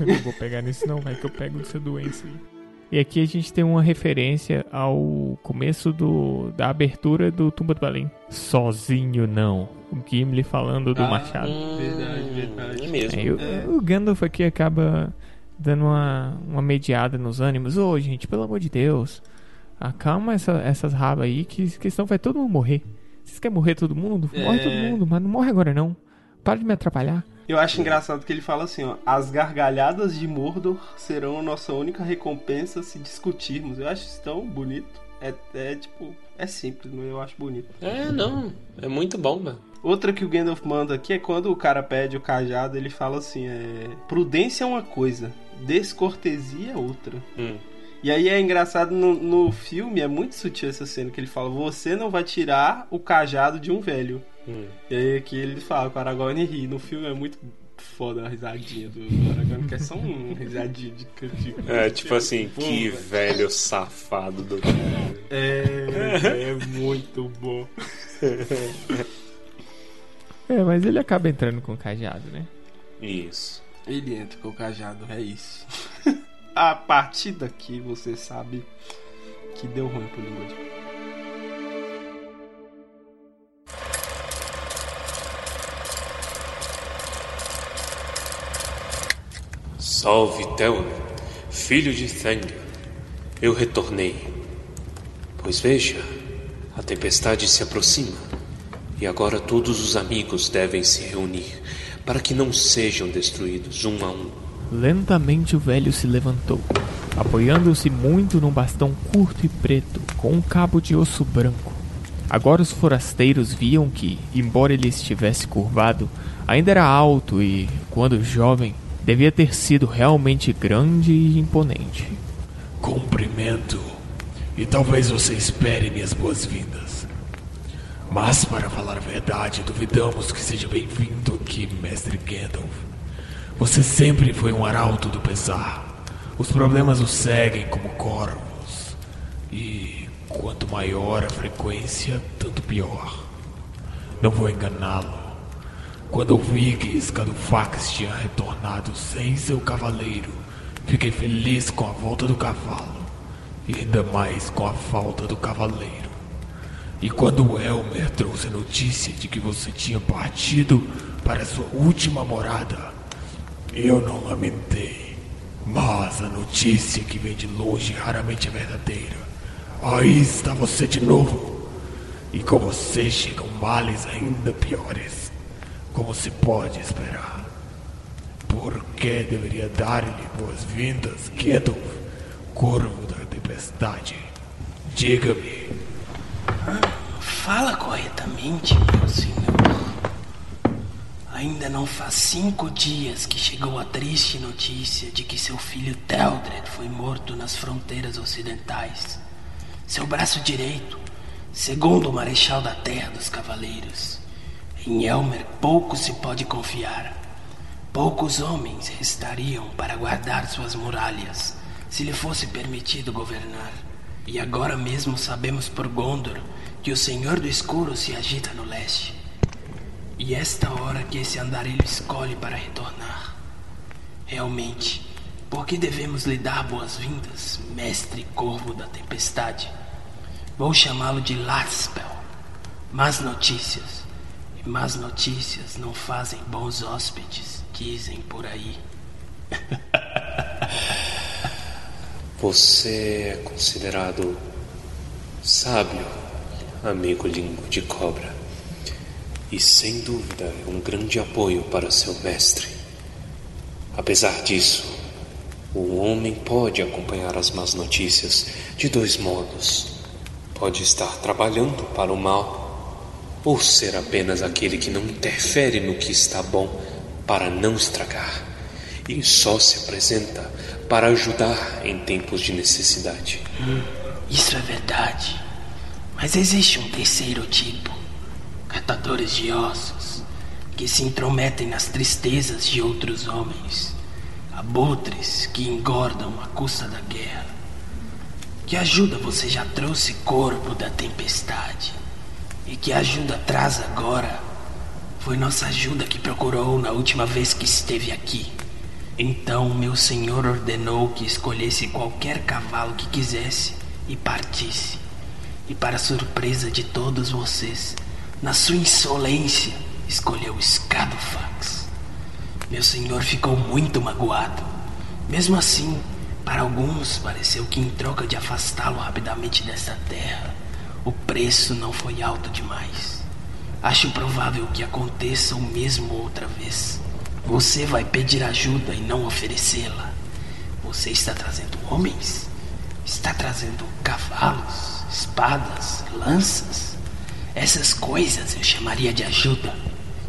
não vou pegar nisso não, vai que eu pego essa doença aí. E aqui a gente tem uma referência ao começo do, da abertura do Tumba do Belém. Sozinho não. O Gimli falando do Ah, machado. Verdade, verdade. É mesmo. Aí o, o Gandalf aqui acaba dando uma, uma mediada nos ânimos. Ô, gente, pelo amor de Deus, acalma essa- essas rabas aí, que, que senão vai todo mundo morrer. Vocês querem morrer todo mundo? Morre É. todo mundo, mas não morre agora não. Para de me atrapalhar. Eu acho engraçado que ele fala assim, ó, as gargalhadas de Mordor serão a nossa única recompensa se discutirmos. Eu acho isso tão bonito. É, é tipo, é simples, mas eu acho bonito. É, não. É muito bom, mano. Outra que o Gandalf manda aqui é quando o cara pede o cajado, ele fala assim: é. Prudência é uma coisa, descortesia é outra. Hum. E aí é engraçado no, no filme, é muito sutil essa cena que ele fala: Você não vai tirar o cajado de um velho. Hum. E aí aqui ele fala que o Aragorn ri. No filme é muito foda a risadinha do Aragorn, que é só um risadinho de cantinho. É, tipo assim, Pô, que velho. velho safado do É, é muito bom. É, mas ele acaba entrando com o cajado, né? Isso. Ele entra com o cajado, é isso. A partir daqui você sabe que deu ruim pro língua de Salve Telm, filho de Thang. Eu retornei. Pois veja, a tempestade se aproxima. E agora todos os amigos devem se reunir para que não sejam destruídos um a um. Lentamente o velho se levantou, apoiando-se muito num bastão curto e preto com um cabo de osso branco. Agora os forasteiros viam que, embora ele estivesse curvado, ainda era alto e, quando jovem, devia ter sido realmente grande e imponente. Cumprimento. E talvez você espere minhas boas-vindas. Mas, para falar a verdade, duvidamos que seja bem-vindo aqui, mestre Gandalf. Você sempre foi um arauto do pesar. Os problemas o seguem como corvos. E quanto maior a frequência, tanto pior. Não vou enganá-lo. Quando ouvi que Scadufax tinha retornado sem seu cavaleiro, fiquei feliz com a volta do cavalo. E ainda mais com a falta do cavaleiro. E quando Elmer trouxe a notícia de que você tinha partido para sua última morada, eu não lamentei. Mas a notícia que vem de longe raramente é verdadeira. Aí está você de novo. E com você chegam males ainda piores. Como se pode esperar. Por que deveria dar-lhe boas-vindas, Gandalf, corvo da tempestade? Diga-me. Fala corretamente, meu senhor. Ainda não faz cinco dias que chegou a triste notícia de que seu filho Teldred foi morto nas fronteiras ocidentais. Seu braço direito, segundo o Marechal da Terra dos Cavaleiros. Em Elmer pouco se pode confiar. Poucos homens restariam para guardar suas muralhas, se lhe fosse permitido governar. E agora mesmo sabemos por Gondor que o Senhor do Escuro se agita no leste. E esta hora que esse andarilho escolhe para retornar. Realmente, por que devemos lhe dar boas-vindas, mestre corvo da tempestade? Vou chamá-lo de Laspel. Más notícias. E más notícias não fazem bons hóspedes, dizem por aí. Você é considerado sábio, amigo língua de cobra. E sem dúvida é um grande apoio para seu mestre. Apesar disso, o homem pode acompanhar as más notícias de dois modos. Pode estar trabalhando para o mal, ou ser apenas aquele que não interfere no que está bom para não estragar, e só se apresenta para ajudar em tempos de necessidade. Isso é verdade. Mas existe um terceiro tipo: catadores de ossos, que se intrometem nas tristezas de outros homens, abutres que engordam à custa da guerra. Que ajuda você já trouxe corpo da tempestade? E que ajuda traz agora? Foi nossa ajuda que procurou na última vez que esteve aqui. Então meu senhor ordenou que escolhesse qualquer cavalo que quisesse e partisse. E para surpresa de todos vocês, na sua insolência, escolheu Scadofax. Meu senhor ficou muito magoado. Mesmo assim, para alguns pareceu que em troca de afastá-lo rapidamente desta terra, o preço não foi alto demais. Acho provável que aconteça o mesmo outra vez. Você vai pedir ajuda e não oferecê-la. Você está trazendo homens? Está trazendo cavalos? espadas, lanças. Essas coisas eu chamaria de ajuda.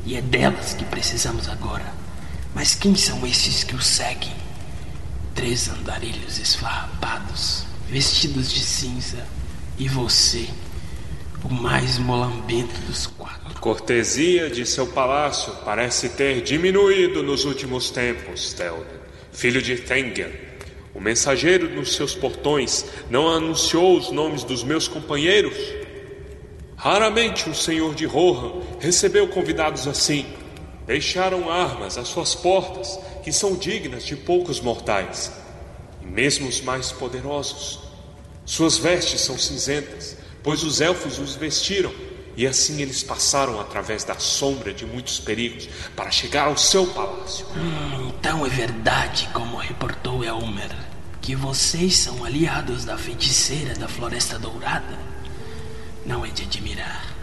E é delas que precisamos agora. Mas quem são esses que o seguem? Três andarilhos esfarrapados, vestidos de cinza. E você, o mais molambento dos quatro. Cortesia de seu palácio parece ter diminuído nos últimos tempos, Théoden, filho de Tengen. O mensageiro nos seus portões não anunciou os nomes dos meus companheiros? Raramente o senhor de Rohan recebeu convidados assim. Deixaram armas às suas portas, que são dignas de poucos mortais, e mesmo os mais poderosos. Suas vestes são cinzentas, pois os elfos os vestiram, e assim eles passaram através da sombra de muitos perigos para chegar ao seu palácio. Hum, então é verdade, como reportou Elmer, que vocês são aliados da feiticeira da Floresta Dourada. Não é de admirar.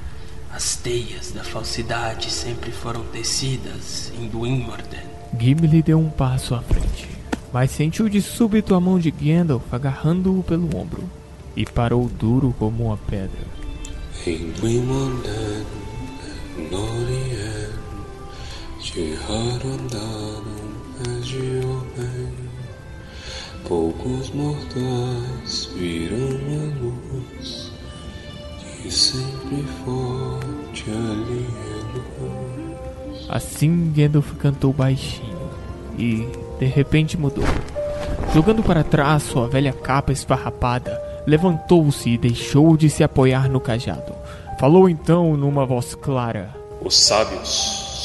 As teias da falsidade sempre foram tecidas em Dwynmorden. Gimli deu um passo à frente, mas sentiu de súbito a mão de Gandalf agarrando-o pelo ombro e parou duro como uma pedra. Em Dwymanden, Norien, de Harandarum és de homem, poucos mortais viram a luz que sempre forte alieno. Assim Gandalf cantou baixinho e, de repente, mudou. Jogando para trás sua velha capa esfarrapada, levantou-se e deixou de se apoiar no cajado. Falou então numa voz clara: Os sábios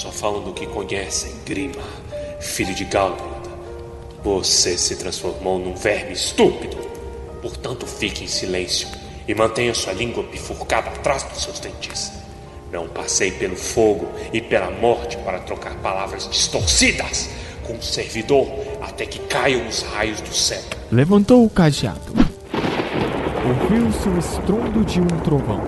só falam do que conhecem, Grima, filho de Galgard. Você se transformou num verme estúpido. Portanto, fique em silêncio e mantenha sua língua bifurcada atrás dos seus dentes. Não passei pelo fogo e pela morte para trocar palavras distorcidas com um servidor até que caiam os raios do céu. Levantou o cajado. Ouviu-se o estrondo de um trovão.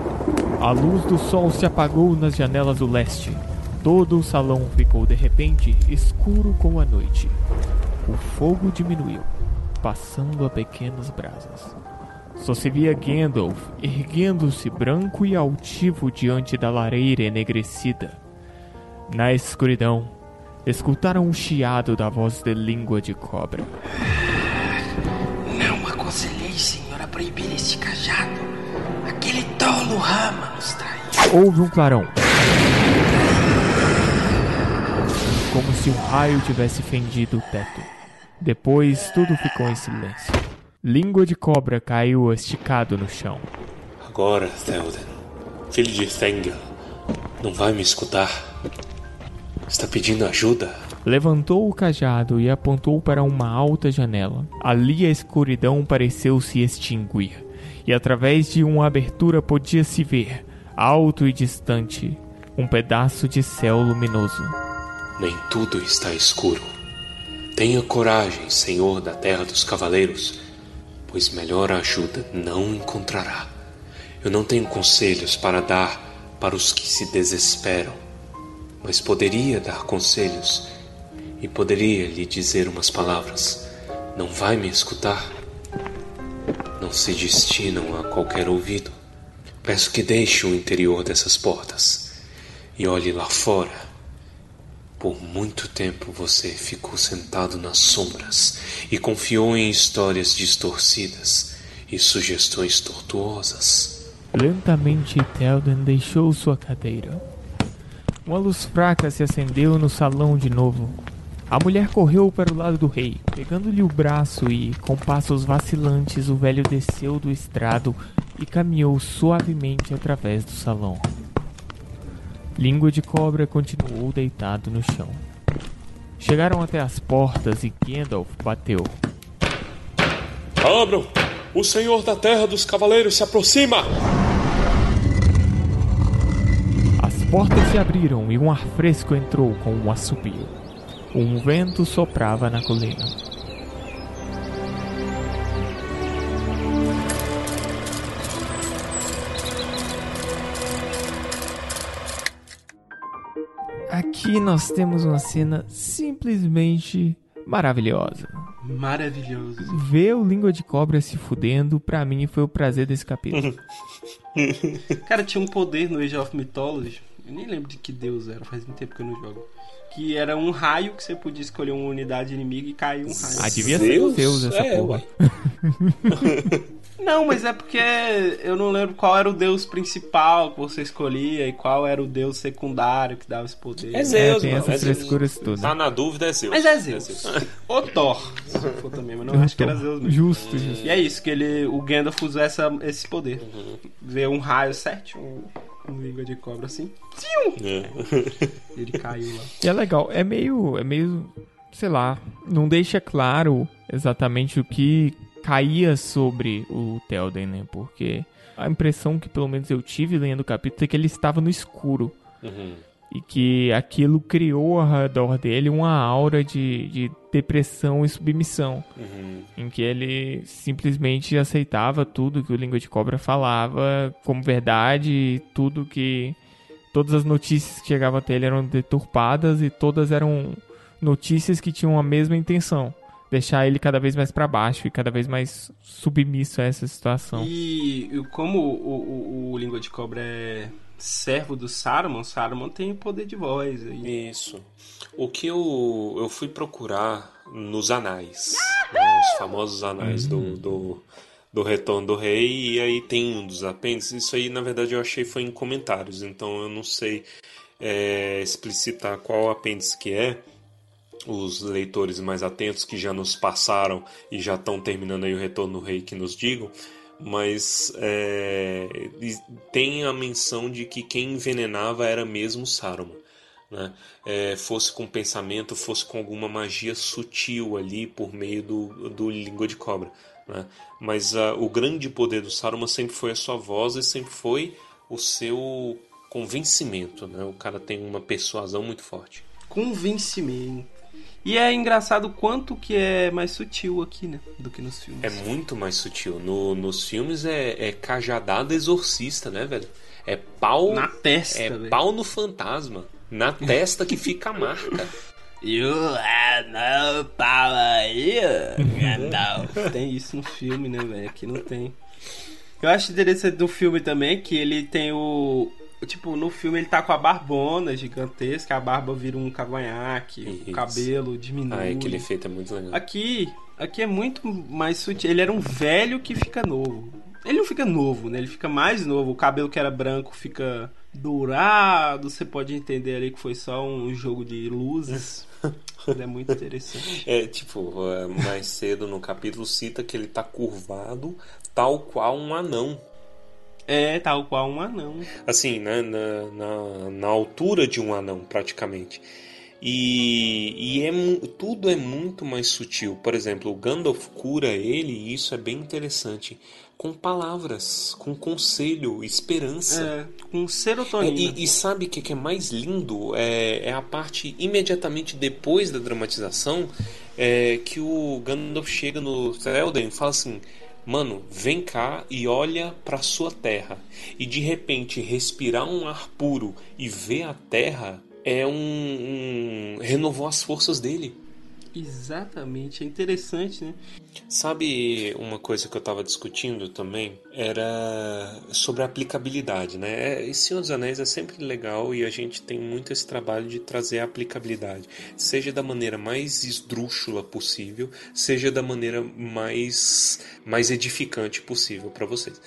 A luz do sol se apagou nas janelas do leste. Todo o salão ficou de repente escuro como a noite. O fogo diminuiu, passando a pequenas brasas. Só se via Gandalf erguendo-se branco e altivo diante da lareira enegrecida. Na escuridão, escutaram o chiado da voz de língua de cobra. Não aconselhei, senhor, a proibir este cajado. Aquele tolo Rama nos traiu. Houve um clarão. Como se um raio tivesse fendido o teto. Depois tudo ficou em silêncio. Língua de cobra caiu esticado no chão. Agora, Théoden, filho de Thengel, não vai me escutar? Está pedindo ajuda? Levantou o cajado e apontou para uma alta janela. Ali a escuridão pareceu se extinguir, e através de uma abertura podia-se ver, alto e distante, um pedaço de céu luminoso. Nem tudo está escuro. Tenha coragem, Senhor da Terra dos Cavaleiros, pois melhor ajuda não encontrará. Eu não tenho conselhos para dar para os que se desesperam, mas poderia dar conselhos e poderia lhe dizer umas palavras. Não vai me escutar? Não se destinam a qualquer ouvido. Peço que deixe o interior dessas portas e olhe lá fora. Por muito tempo você ficou sentado nas sombras e confiou em histórias distorcidas e sugestões tortuosas. Lentamente Théoden deixou sua cadeira. Uma luz fraca se acendeu no salão de novo. A mulher correu para o lado do rei, pegando-lhe o braço e, com passos vacilantes, o velho desceu do estrado e caminhou suavemente através do salão. Língua de cobra continuou deitado no chão. Chegaram até as portas e Gandalf bateu. Abram! O Senhor da Terra dos Cavaleiros se aproxima! Portas se abriram e um ar fresco entrou com um assobio. Um vento soprava na colina. Aqui nós temos uma cena simplesmente maravilhosa. Maravilhoso. Ver o Língua de Cobra se fudendo, pra mim, foi o prazer desse capítulo. Cara, tinha um poder no Age of Mythology. Eu nem lembro de que deus era, faz muito tempo que eu não jogo. Que era um raio que você podia escolher uma unidade inimiga e cair um raio. Ah, devia ser Zeus? Zeus essa É, porra. Não, mas é porque eu não lembro qual era o deus principal que você escolhia e qual era o deus secundário que dava esse poder. É Zeus, tem mano. essas é frescuras todas. Tá na dúvida, é Zeus. Mas é Zeus. Ou Thor, se for também, mas não acho que era Zeus mesmo. Justo, justo. E é isso, que ele, o Gandalf usou essa, esse poder. Vê um raio certo, um, um língua de cobra assim, É. ele caiu lá. E é legal, é meio, é meio, sei lá, não deixa claro exatamente o que caía sobre o Telden, né? Porque a impressão que pelo menos eu tive lendo o capítulo é que ele estava no escuro. Uhum. E que aquilo criou ao redor dele uma aura de, de depressão e submissão. Uhum. Em que ele simplesmente aceitava tudo que o Língua de Cobra falava como verdade, e tudo que. Todas as notícias que chegavam até ele eram deturpadas e todas eram notícias que tinham a mesma intenção. Deixar ele cada vez mais pra baixo e cada vez mais submisso a essa situação. E, e como o, o, o língua de cobra é servo do Saruman, Saruman tem poder de voz. E Isso. O que eu, eu fui procurar nos anais, né, os famosos anais do, do, do Retorno do Rei, e aí tem um dos apêndices. Isso aí, na verdade, eu achei foi em comentários, então eu não sei é, explicitar qual apêndice que é. Os leitores mais atentos que já nos passaram e já estão terminando aí o Retorno do Rei que nos digam. Mas é, tem a menção de que quem envenenava era mesmo Saruman né? É, fosse com pensamento, fosse com alguma magia sutil ali por meio do, do língua de cobra. Né? Mas ah, o grande poder do Saruman sempre foi a sua voz e sempre foi o seu convencimento. Né? O cara tem uma persuasão muito forte. convencimento. E é engraçado o quanto que é mais sutil aqui, né? Do que nos filmes. É muito mais sutil. No, nos filmes é, é cajadada exorcista, né, velho? É pau. Na testa, É velho. pau no fantasma. Na testa que fica a marca. You have no power here, Gandalf. Tem isso no filme, né, velho? Aqui não tem. Eu acho interessante do filme também que ele tem o. Tipo, no filme ele tá com a barbona gigantesca, a barba vira um cavanhaque, Isso. o cabelo diminui. Ah, aquele efeito é muito legal. Aqui, aqui é muito mais sutil. Ele era um velho que fica novo. Ele não fica novo, né? Ele fica mais novo. O cabelo que era branco fica dourado. Você pode entender ali que foi só um jogo de luzes. Ele é muito interessante. É, tipo, é, mais cedo no capítulo cita que ele tá curvado tal qual um anão. É, tal qual um anão. Assim, né, na, na, na altura de um anão, praticamente. E, e é, tudo é muito mais sutil. Por exemplo, o Gandalf cura ele, e isso é bem interessante, com palavras, com conselho, esperança. É, com É, serotonina. E, e sabe o que, que é mais lindo? É, é a parte imediatamente depois da dramatização é, que o Gandalf chega no Théoden e fala assim: Mano, vem cá e olha pra sua terra. E de repente respirar um ar puro e ver a terra é um, um- renovou as forças dele. Exatamente, é interessante, né? Sabe uma coisa que eu estava discutindo também? Era sobre a aplicabilidade, né? É, E Senhor dos Anéis é sempre legal e a gente tem muito esse trabalho de trazer a aplicabilidade. Seja da maneira mais esdrúxula possível, seja da maneira mais, mais edificante possível para vocês.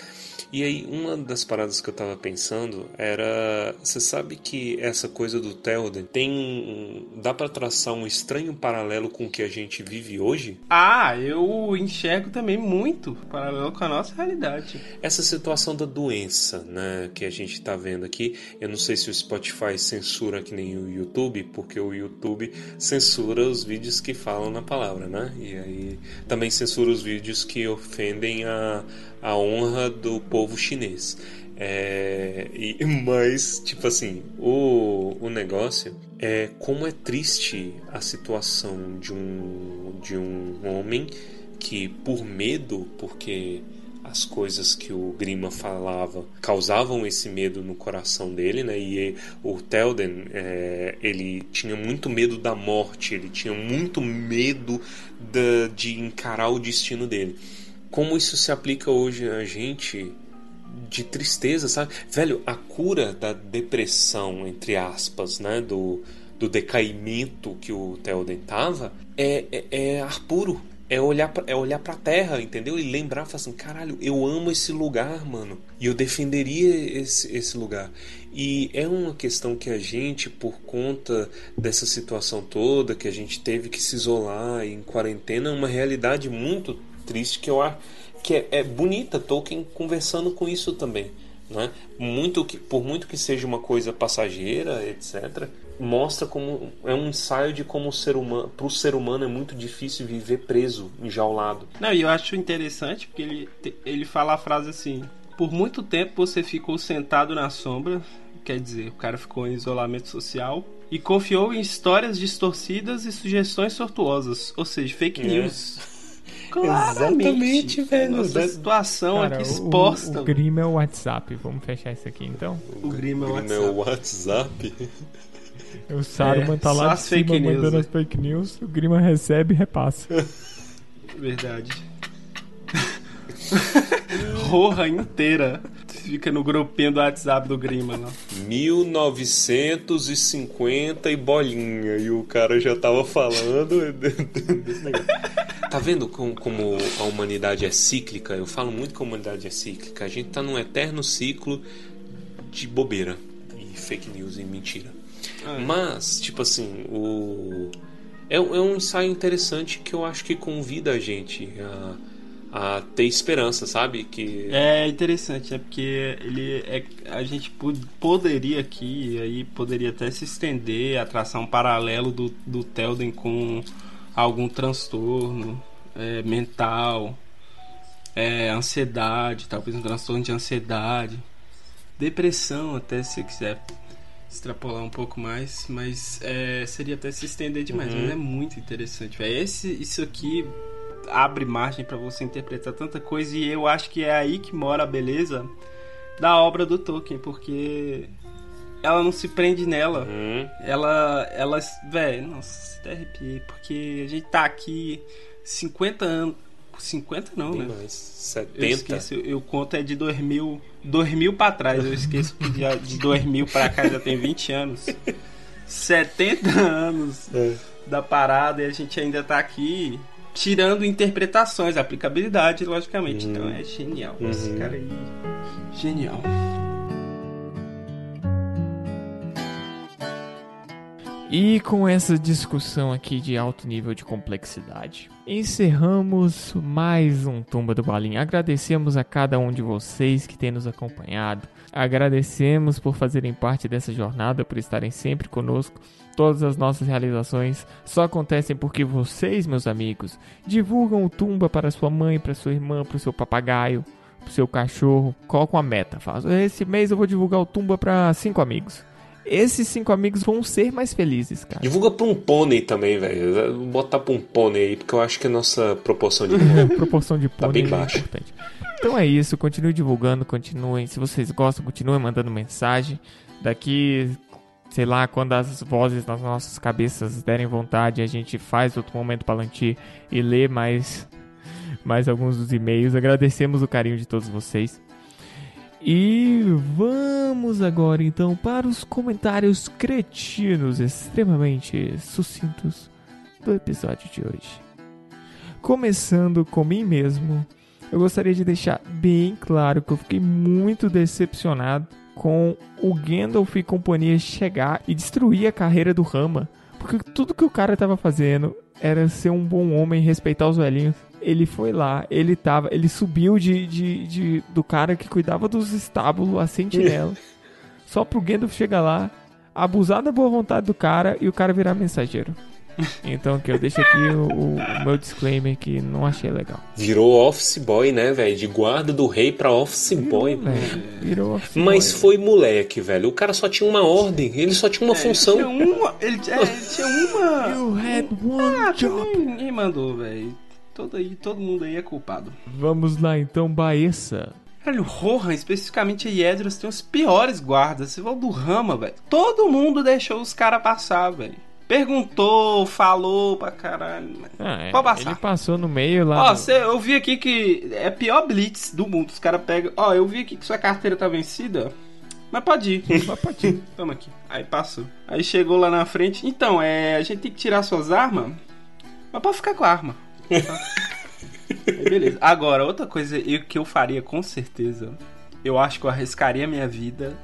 E aí, uma das paradas que eu tava pensando era. Você sabe que essa coisa do Théoden tem. dá para traçar um estranho paralelo com o que a gente vive hoje? Ah, eu enxergo também muito paralelo com a nossa realidade. Essa situação da doença, né, que a gente tá vendo aqui, eu não sei se o Spotify censura que nem o YouTube, porque o YouTube censura os vídeos que falam na palavra, né? E aí também censura os vídeos que ofendem a, a honra do povo chinês. É, e, mas, tipo assim, o, o negócio é como é triste a situação de um, de um homem que, por medo, porque as coisas que o Grima falava causavam esse medo no coração dele, né? E o Telden, é, ele tinha muito medo da morte, ele tinha muito medo da, de encarar o destino dele. Como isso se aplica hoje a gente de tristeza, sabe? Velho, a cura da depressão, entre aspas, né? Do, do decaimento que o Telden tava é, é, é ar puro é olhar pra, é olhar pra terra, entendeu? E lembrar, falar assim, caralho, eu amo esse lugar, mano. E eu defenderia esse, esse lugar. E é uma questão que a gente, por conta dessa situação toda, que a gente teve que se isolar em quarentena, é uma realidade muito triste que eu acho que é, é bonita. Tolkien conversando com isso também. Né? Muito que, por muito que seja uma coisa passageira, etc., mostra como é um ensaio de como o ser humano, para o ser humano é muito difícil viver preso, enjaulado. Não, e eu acho interessante porque ele, ele fala a frase assim: por muito tempo você ficou sentado na sombra, quer dizer, o cara ficou em isolamento social e confiou em histórias distorcidas e sugestões tortuosas, ou seja, fake é. news. Exatamente, velho. Nossa situação Cara, aqui exposta. O, o Grima é o WhatsApp. Vamos fechar isso aqui então? O, o Grima é o WhatsApp. É o WhatsApp. O Saruman é, tá lá de cima news, mandando as fake news, o Grima recebe e repassa. Verdade. Roja inteira fica no grupinho do WhatsApp do Grima lá. 1950 e bolinha. E o cara já tava falando desse negócio. Tá vendo como, como, a humanidade é cíclica? Eu falo muito que a humanidade é cíclica. A gente tá num eterno ciclo de bobeira e fake news e mentira. Ah, é. Mas, tipo assim, o. É, é, um ensaio interessante que eu acho que convida a gente a, a ter esperança, sabe? Que... É interessante, é porque ele é, a gente poderia aqui, aí poderia até se estender a traçar um paralelo do, do Telden com algum transtorno é, mental, é, ansiedade, talvez um transtorno de ansiedade, depressão até se quiser extrapolar um pouco mais, mas é, seria até se estender demais. Uhum. Mas é muito interessante, velho. Esse, isso aqui abre margem para você interpretar tanta coisa e eu acho que é aí que mora a beleza da obra do Tolkien, porque ela não se prende nela. Uhum. Ela, ela, velho, nossa, até arrepiei, porque a gente tá aqui 50 anos 50 não, Tem né? Mais. 70. Eu esqueço, eu conto é de 2000, 2000 para trás. Eu esqueço que de, de 2000 para cá já tem 20 anos. 70 anos é. da parada e a gente ainda tá aqui tirando interpretações, aplicabilidade, logicamente. Uhum. Então é genial. Uhum. Esse cara aí, genial. E com essa discussão aqui de alto nível de complexidade, encerramos mais um Tumba do Balim. Agradecemos a cada um de vocês que tem nos acompanhado. Agradecemos por fazerem parte dessa jornada, por estarem sempre conosco. Todas as nossas realizações só acontecem porque vocês, meus amigos, divulgam o Tumba para sua mãe, para sua irmã, para o seu papagaio, para o seu cachorro. Colocam a meta. Fala, esse mês eu vou divulgar o Tumba para cinco amigos esses cinco amigos vão ser mais felizes, cara. Divulga pra um pônei também, velho. Botar pra um pônei aí, porque eu acho que a nossa proporção de proporção de pônei tá bem é baixa. importante. Então é isso, continue divulgando, continuem. Se vocês gostam, continuem mandando mensagem. Daqui, sei lá, quando as vozes nas nossas cabeças derem vontade, a gente faz outro momento palantir e lê mais, mais alguns dos e-mails. Agradecemos o carinho de todos vocês. E vamos agora então para os comentários cretinos extremamente sucintos do episódio de hoje. Começando com mim mesmo, eu gostaria de deixar bem claro que eu fiquei muito decepcionado com o Gandalf e companhia chegar e destruir a carreira do Rama, porque tudo que o cara estava fazendo era ser um bom homem e respeitar os velhinhos. Ele foi lá, ele tava, ele subiu de, de, de do cara que cuidava dos estábulos, a sentinela, só pro Gandalf chegar lá, abusar da boa vontade do cara e o cara virar mensageiro. Então que eu deixo aqui o, o, meu disclaimer que não achei legal. Virou office boy, né, velho? De guarda do rei pra office boy. virou office Mas boy, foi moleque, velho. O cara só tinha uma ordem, ele só tinha uma é, função. Ele tinha uma. Ele, é, ele tinha uma. You had one ah, job. Ninguém mandou, velho todo, aí, todo mundo aí é culpado. Vamos lá então, Baessa. Velho, o Rohan, especificamente a Yedros, tem os piores guardas. Você vai do Rama, velho. Todo mundo deixou os caras passar, velho. Perguntou, falou pra caralho. Ah, é, Pode passar. Ele passou no meio lá. Ó, do- cê- eu vi aqui que é a pior blitz do mundo. Os caras pegam. Ó, eu vi aqui que sua carteira tá vencida. Mas pode ir. Mas pode ir. Toma aqui. Aí passou. Aí chegou lá na frente. Então, é. A gente tem que tirar suas armas. Mas pode ficar com a arma. tá? Aí, beleza. Agora, outra coisa que eu faria com certeza. Eu acho que eu arriscaria minha vida.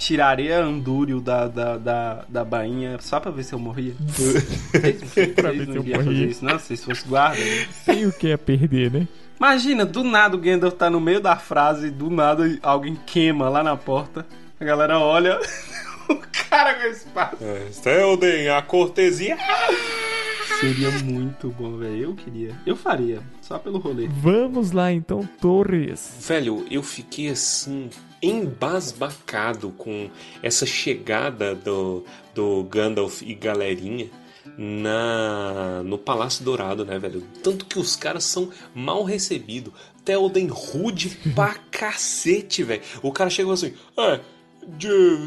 Tiraria a Andúrio da, da, da, da bainha só pra ver se eu morria. Vocês, Pra ver se eu morria. isso, não? Se vocês fossem guarda. né? Tem o que a perder, né? Imagina, do nada o Gandalf tá no meio da frase, do nada alguém queima lá na porta. A galera olha, o cara com a espada. É, Selden, a cortesia. Seria muito bom, velho. Eu queria. Eu faria, só pelo rolê. Vamos lá então, Torres. Velho, eu fiquei assim embasbacado com essa chegada do, do Gandalf e galerinha na no Palácio Dourado, né, velho? Tanto que os caras são mal recebidos. Theoden rude pra cacete, velho. O cara chegou assim, é,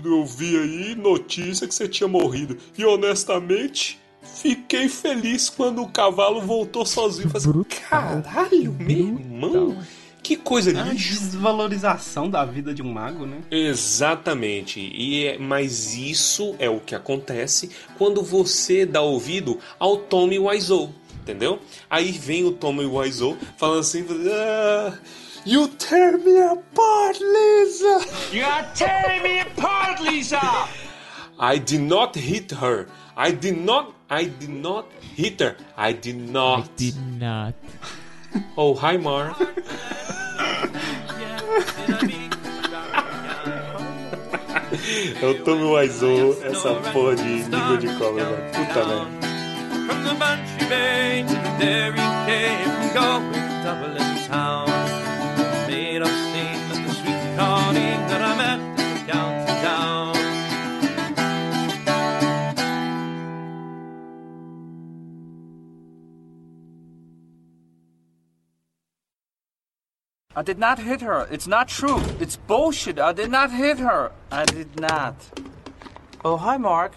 eu vi aí notícia que você tinha morrido. E honestamente, fiquei feliz quando o cavalo voltou sozinho. Falei assim. Caralho, meu irmão. Que coisa uma lixo. desvalorização da vida de um mago, né? Exatamente. E é, mas isso é o que acontece quando você dá ouvido ao Tommy Wiseau, entendeu? Aí vem o Tommy Wiseau falando assim, ah, You tear me apart, Lisa. You are tearing me apart, Lisa! I did not hit her. I did not. I did not hit her. I did I not. did not. Oh, hi, Mar. É o Tommy Wiseau, essa porra de língua de cobra, velho. Puta merda. From the Bantry Bay to the Derry Cave, from Galway to Dublin town. Made us sing at the sweet Connie I did not hit her. It's not true. It's bullshit. I did not hit her. I did not. Oh, hi, Mark.